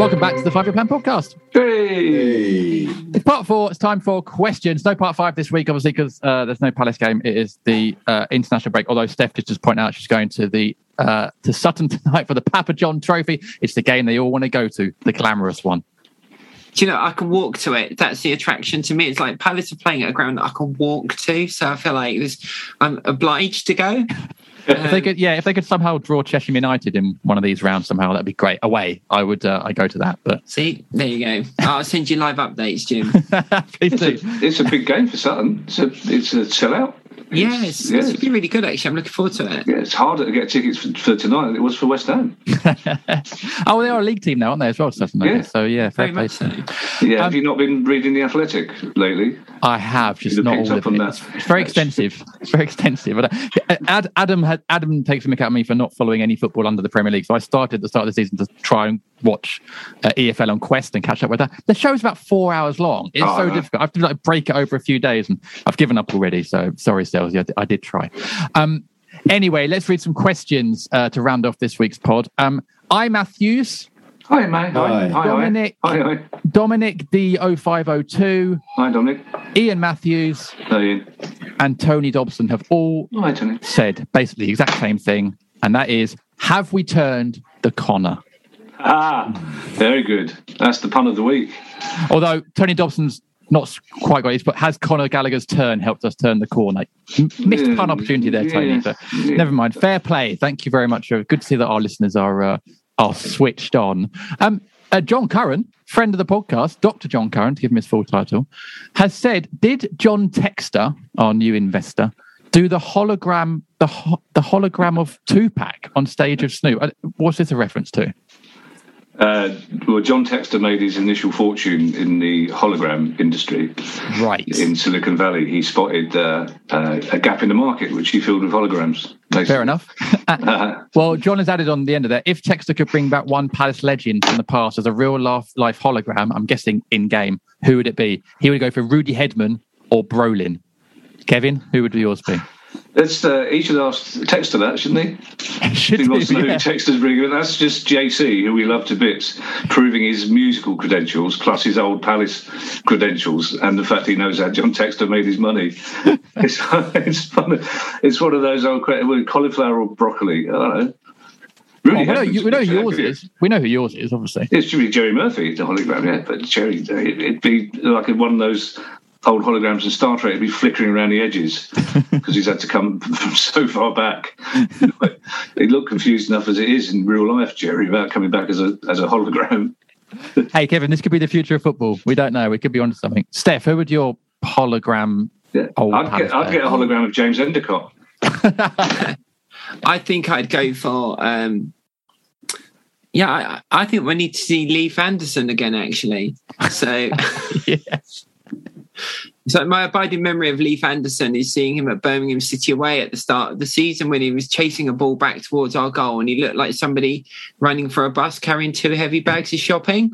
Welcome back to the Five Year Plan podcast. Hey. It's part four. It's time for questions. No part five this week, obviously, because uh, there's no Palace game. It is the uh, international break. Although Steph did just point out she's going to the uh, to Sutton tonight for the Papa John Trophy. It's the game they all want to go to, the glamorous one. Do you know, I can walk to it. That's the attraction to me. It's like Palace are playing at a ground that I can walk to. So I feel like this, I'm obliged to go. If they could, yeah, if they could somehow draw Cheshire United in one of these rounds somehow, that'd be great. Away, I would, uh, I go to that. But see, there you go. I'll send you live updates, Jim. Please it's, do. A, it's a big game for Sutton. It's a, it's a sellout. Yes, yes. it should be really good. Actually, I'm looking forward to it. Yeah, it's harder to get tickets for, for tonight than it was for West Ham. oh, they are a league team now, aren't they, as well? Sutton, I Yeah. So, yeah, fair Very play. so. Yeah, Um, have you not been reading the Athletic lately? I have just You've not all up of on it. that. It's, it's very extensive. It's very extensive. But uh, Ad, Adam had Adam takes a mick at me for not following any football under the Premier League. So I started at the start of the season to try and watch uh, EFL on Quest and catch up with that. The show's about four hours long. It's Oh, so no. difficult. I have to like break it over a few days, and I've given up already. So sorry, Sales. I, I did try. Um, anyway, let's read some questions uh, to round off this week's pod. Um, I Matthews. Hi, mate. Hi. Hi, hi, Dominic. hi. Hi, hi. Dominic D0502, Hi, Dominic. Ian Matthews, Hi, Ian. and Tony Dobson have all Hi, Tony. said basically the exact same thing, and that is, have we turned the Connor? Ah, very good. That's the pun of the week. Although Tony Dobson's not quite got it, but has Conor Gallagher's turn helped us turn the corner? Missed Yeah, pun opportunity there, Tony, but never mind. Fair play. Thank you very much. Uh, Good to see that our listeners are uh, are switched on. Um, uh, John Curran, friend of the podcast, Dr. John Curran, to give him his full title, has said, "Did John Textor, our new investor, do the hologram the ho- the hologram of Tupac on stage of Snoop? Uh, What's this a reference to? Uh, well, John Textor made his initial fortune in the hologram industry. Right. In Silicon Valley, he spotted uh, uh, a gap in the market, which he filled with holograms. basically. Fair enough. Uh, Well, John has added on the end of that. If Textor could bring back one Palace legend from the past as a real life, life hologram, I'm guessing in game, who would it be? He would go for Rudi Hedman or Brolin. Kevin, who would yours be? Let's. Uh, he should ask Textor that, shouldn't he? Should he wants to know who yeah. Textor's bringing. That's just JC, who we love to bits, proving his musical credentials plus his old Palace credentials and the fact he knows how John Textor made his money. it's it's fun. It's one of those old cauliflower or broccoli. I don't know. Oh, we know, you, we know who yours is. We know who yours is, obviously. It should be Jerry Murphy, the hologram, yeah. But Jerry, it'd be like one of those old holograms in Star Trek. It'd be flickering around the edges because he's had to come from so far back. he looked confused enough as it is in real life, Jerry, about coming back as a as a hologram. Hey, Kevin, this could be the future of football. We don't know. We could be onto something. Steph, who would your hologram Yeah. I'd get, I'd get a hologram of James Endicott. I think I'd go for. Um, yeah, I, I think we need to see Leif Andersen again. Actually, so yes. So my abiding memory of Leif Andersen is seeing him at Birmingham City away at the start of the season when he was chasing a ball back towards our goal and he looked like somebody running for a bus carrying two heavy bags of shopping,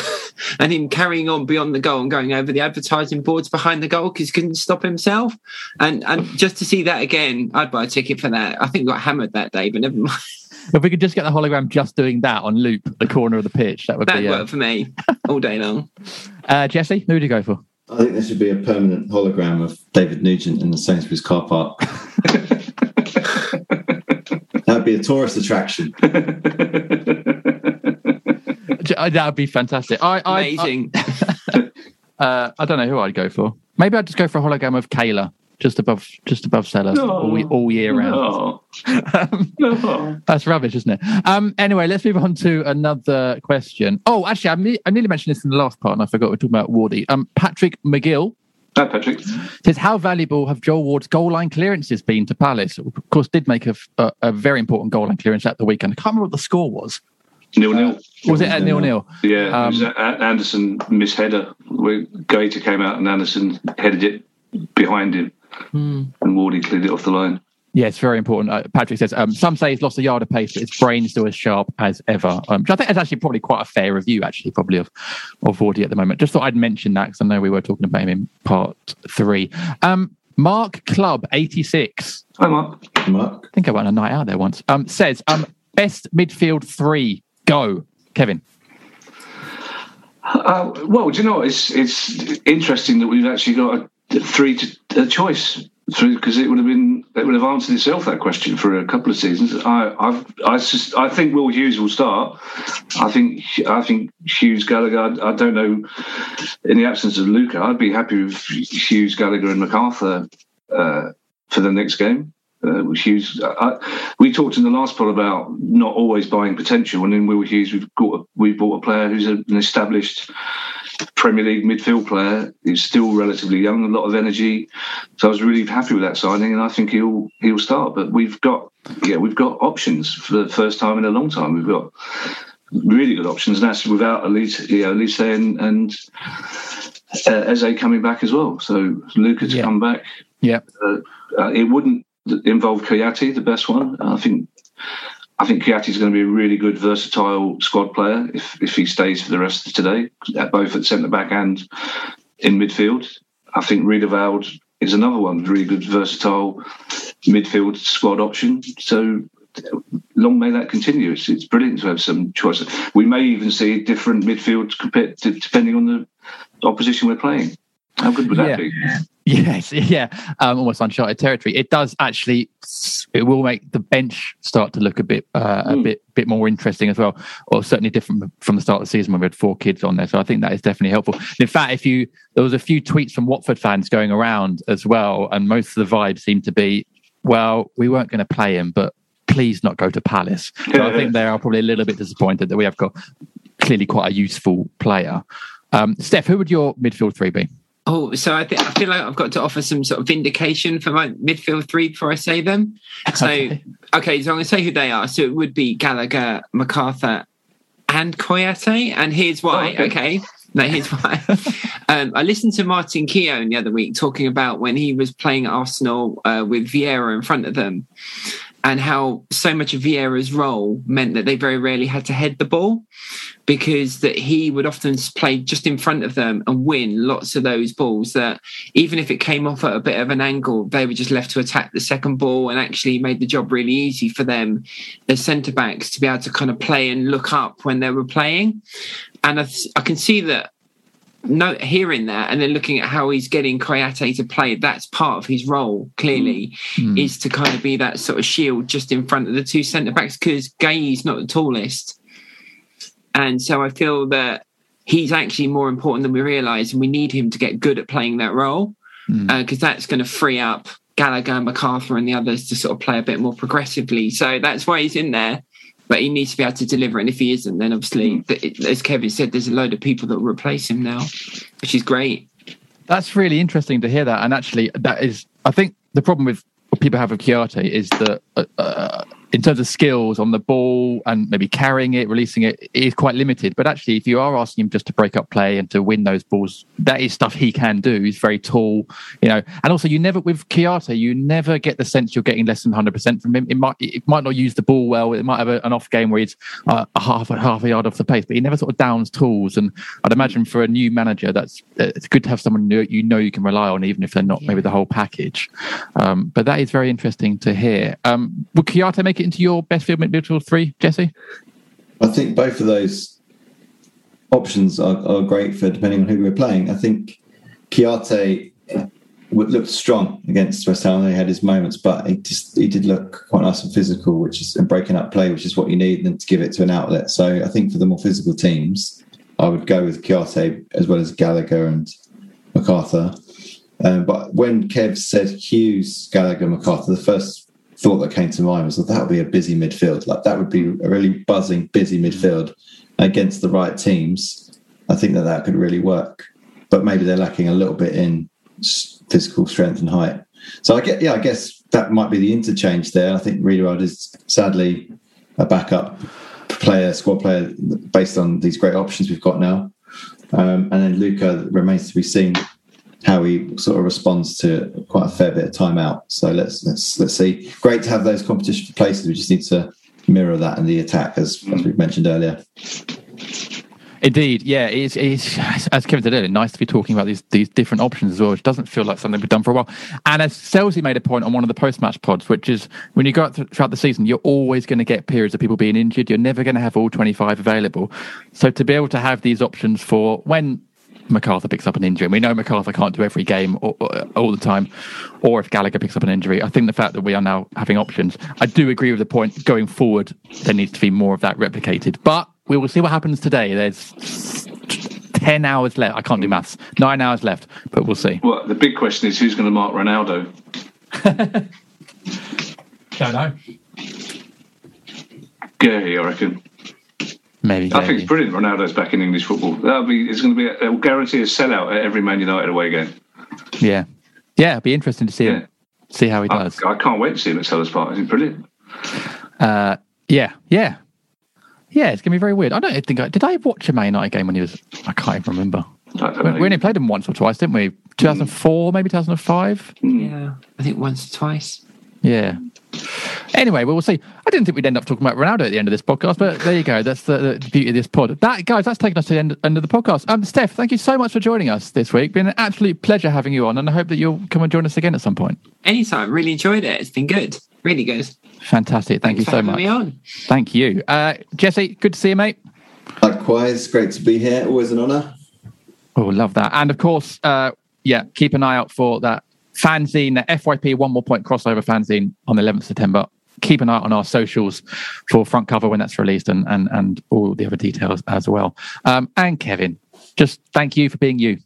and him carrying on beyond the goal and going over the advertising boards behind the goal because he couldn't stop himself. And and just to see that again, I'd buy a ticket for that. I think we got hammered that day, but never mind. If we could just get the hologram just doing that on loop, at the corner of the pitch, that would That'd be. Uh, work for me all day long. uh, Jesse, who would you go for? I think there should be a permanent hologram of David Nugent in the Sainsbury's car park. That'd be a tourist attraction. That would be fantastic. I, I, Amazing. I, uh, I don't know who I'd go for. Maybe I'd just go for a hologram of Kayla, just above, just above Selhurst, No. all, all year round. No. no. That's rubbish, isn't it? Um, anyway, let's move on to another question. Oh, actually, I, ne- I nearly mentioned this in the last part, and I forgot we are talking about Wardy. Um, Patrick McGill Hi, Patrick. says, "How valuable have Joel Ward's goal line clearances been to Palace? Of course, did make a, a, a very important goal line clearance at the weekend. I can't remember what the score was. Nil nil. Was it at nil nil? Yeah, it was Um, Andersen misheader. Guaita came out and Andersen headed it behind him, Hmm. and Wardy cleared it off the line. Yeah, it's very important. Uh, Patrick says, um, some say he's lost a yard of pace, but his brain's still as sharp as ever. Um, which I think is actually probably quite a fair review, actually, probably of of Wardy at the moment. Just thought I'd mention that because I know we were talking about him in part three. Um, Mark Club eighty six. Hi, Mark. Mark. I think I went on a night out there once. Um, says um, best midfield three. Go, Kevin. Uh, well, do you know it's it's interesting that we've actually got a three to, a choice because it would have been it would have answered itself that question for a couple of seasons. I I've, I sus- I think Will Hughes will start. I think I think Hughes Gallagher. I, don't know. In the absence of Luca, I'd be happy with Hughes Gallagher and McArthur uh, for the next game. Uh, Hughes, I, we talked in the last pod about not always buying potential, and in Will Hughes, we've got we've bought a player who's an established Premier League midfield player. He's still relatively young, a lot of energy. So I was really happy with that signing, and I think he'll he'll start. But we've got yeah, we've got options for the first time in a long time. We've got really good options, and that's without Olise, you know, Olise and, and uh, Eze coming back as well. So Luca to Yeah. come back. Yeah. Uh, uh, it wouldn't involve Kouyaté, the best one. I think. I think Kouyaté's going to be a really good, versatile squad player if, if he stays for the rest of today, both at centre back and in midfield. I think Riedewald is another one, really good, versatile midfield squad option. So long may that continue. It's, it's brilliant to have some choices. We may even see different midfields compared to, depending on the opposition we're playing. How good would that Yeah. be? Yes, yeah, um, almost uncharted territory. It does actually. It will make the bench start to look a bit, uh, a bit, bit more interesting as well, or certainly different from the start of the season when we had four kids on there. So I think that is definitely helpful. In fact, if you there was a few tweets from Watford fans going around as well, and most of the vibe seemed to be, well, we weren't going to play him, but please not go to Palace. So I think they are probably a little bit disappointed that we have got clearly quite a useful player. Um, Steph, who would your midfield three be? Oh, so I think I feel like I've got to offer some sort of vindication for my midfield three before I say them. So okay, so I'm going to say who they are. So it would be Gallagher, McArthur, and Kouyaté. And here's why. Oh, okay. No, here's why. um, I listened to Martin Keown the other week talking about when he was playing Arsenal uh, with Vieira in front of them, and how so much of Vieira's role meant that they very rarely had to head the ball because that he would often play just in front of them and win lots of those balls that even if it came off at a bit of an angle they were just left to attack the second ball and actually made the job really easy for them as centre backs to be able to kind of play and look up when they were playing. And I, I can see that no hearing that and then looking at how he's getting Kouyaté to play that's part of his role clearly mm. mm. is to kind of be that sort of shield just in front of the two centre backs because Guéhi's not the tallest and so I feel that he's actually more important than we realise, and we need him to get good at playing that role mm. uh, because that's going to free up Gallagher, McArthur, and the others to sort of play a bit more progressively. So that's why he's in there. But he needs to be able to deliver, and if he isn't, then obviously, th- as Kevin said, there's a load of people that will replace him now, which is great. That's really interesting to hear that. And actually, that is, I think the problem with what people have with Kouyaté is that uh, uh, in terms of skills on the ball and maybe carrying it, releasing it, it is quite limited. But actually, if you are asking him just to break up play and to win those balls, that is stuff he can do. He's very tall, you know. And also, you never with Kouyaté, you never get the sense you're getting less than 100 percent from him. It might it might not use the ball well. It might have a, an off game where he's uh, a half a half a yard off the pace, but he never sort of downs tools. And I'd imagine for a new manager, that's it's good to have someone you you know you can rely on, even if they're not maybe the whole package. Um, but that is very interesting to hear. Um, would Kouyaté make it into your best field midfield three, Jesse? I think both of those options are, are great for depending on who we're playing. I think Kouyaté w- looked strong against West Ham. He had his moments, but he just he did look quite nice and physical, which is and breaking up play, which is what you need, and to give it to an outlet. So I think for the more physical teams, I would go with Kouyaté as well as Gallagher and McArthur. Um, but when Kev said Hughes, Gallagher, McArthur, the first thought that came to mind was that that would be a busy midfield. Like that would be a really buzzing, busy midfield against the right teams. I think that that could really work. But maybe they're lacking a little bit in physical strength and height. So I get, yeah, I guess that might be the interchange there. I think Riedewald is sadly a backup player, squad player, based on these great options we've got now. Um, and then Luca remains to be seen how he sort of responds to quite a fair bit of time out. So let's let's let's see. Great to have those competition places. We just need to mirror that in the attack, as as we've mentioned earlier. Indeed, yeah, it's, it's as Kevin said earlier, nice to be talking about these these different options as well, which doesn't feel like something we've done for a while. And as Selzy made a point on one of the post match pods, which is when you go out th- throughout the season, you're always going to get periods of people being injured. You're never going to have all 25 available. So to be able to have these options for when McArthur picks up an injury, and we know McArthur can't do every game all, all the time, or if Gallagher picks up an injury, I think the fact that we are now having options, I do agree with the point going forward, there needs to be more of that replicated. But we will see what happens today. There's 10 hours left. I can't do maths. Nine hours left, but we'll see. Well, the big question is who's going to mark Ronaldo? Don't know. Gary, I reckon. Maybe. I think it's brilliant. Ronaldo's back in English football. That'll be. It's going to be. A, it'll guarantee a sellout at every Man United away game. Yeah, yeah. It'd be interesting to see him, see how he does. I can't wait to see him at Selhurst Park. It's brilliant. Uh, yeah, yeah, yeah. It's gonna be very weird. I don't think I did. I watch a Man United game when he was. I can't even remember. We, we only played him once or twice, didn't we? 2004, maybe 2005. Yeah, I think once or twice. Yeah. Anyway, well, we'll see. I didn't think we'd end up talking about Ronaldo at the end of this podcast, but there you go. That's the, the beauty of this pod. That, guys, that's taken us to the end, end of the podcast. Um, Steph, thank you so much for joining us this week. Been an absolute pleasure having you on, and I hope that you'll come and join us again at some point. Anytime. Really enjoyed it. It's been good. Really good. Fantastic. Thank Thanks you for so having much. me on. Thank you. Uh, Jesse, good to see you, mate. Likewise, great to be here. Always an honour. Oh, love that. And of course, uh, yeah, keep an eye out for that fanzine, the FYP One More Point crossover fanzine on the 11th of September. Keep an eye on our socials for front cover when that's released and and, and all the other details as well. Um, and Kevin, just thank you for being you.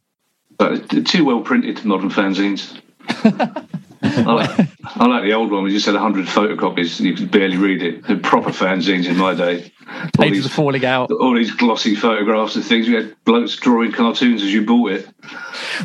But too well printed modern fanzines. I, like, I like the old one. We just had hundred photocopies. And you could barely read it. The proper fanzines in my day. All Pages are falling out. all these glossy photographs and things. We had blokes drawing cartoons as you bought it.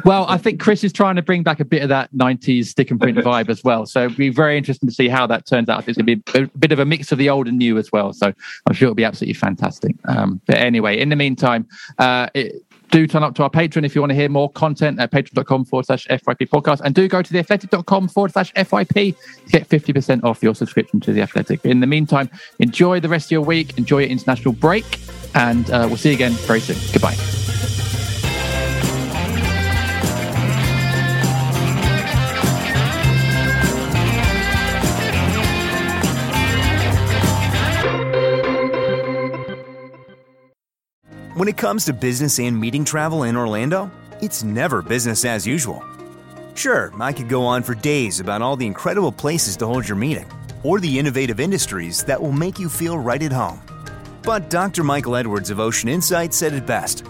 Well, I think Chris is trying to bring back a bit of that 90s stick and print vibe as well. So it'll be very interesting to see how that turns out. It's going to be a bit of a mix of the old and new as well. So I'm sure it'll be absolutely fantastic. Um, but anyway, in the meantime, uh, it, do turn up to our Patreon if you want to hear more content at patreon.com forward slash FYP podcast. And do go to theathletic.com forward slash FYP to get 50% off your subscription to The Athletic. In the meantime, enjoy the rest of your week, enjoy your international break, and uh, we'll see you again very soon. Goodbye. When it comes to business and meeting travel in Orlando, it's never business as usual. Sure, I could go on for days about all the incredible places to hold your meeting, or the innovative industries that will make you feel right at home. But Dr. Michael Edwards of Ocean Insight said it best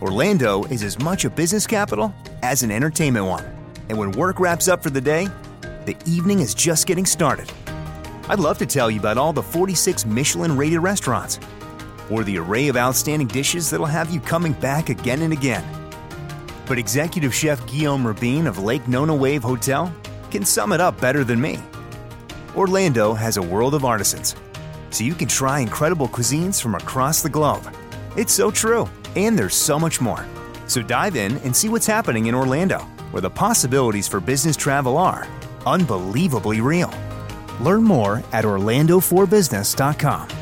Orlando is as much a business capital as an entertainment one. And when work wraps up for the day, the evening is just getting started. I'd love to tell you about all the 46 Michelin rated restaurants or the array of outstanding dishes that'll have you coming back again and again. But executive chef Guillaume Rabin of Lake Nona Wave Hotel can sum it up better than me. Orlando has a world of artisans, so you can try incredible cuisines from across the globe. It's so true, and there's so much more. So dive in and see what's happening in Orlando, where the possibilities for business travel are unbelievably real. Learn more at orlando4business.com.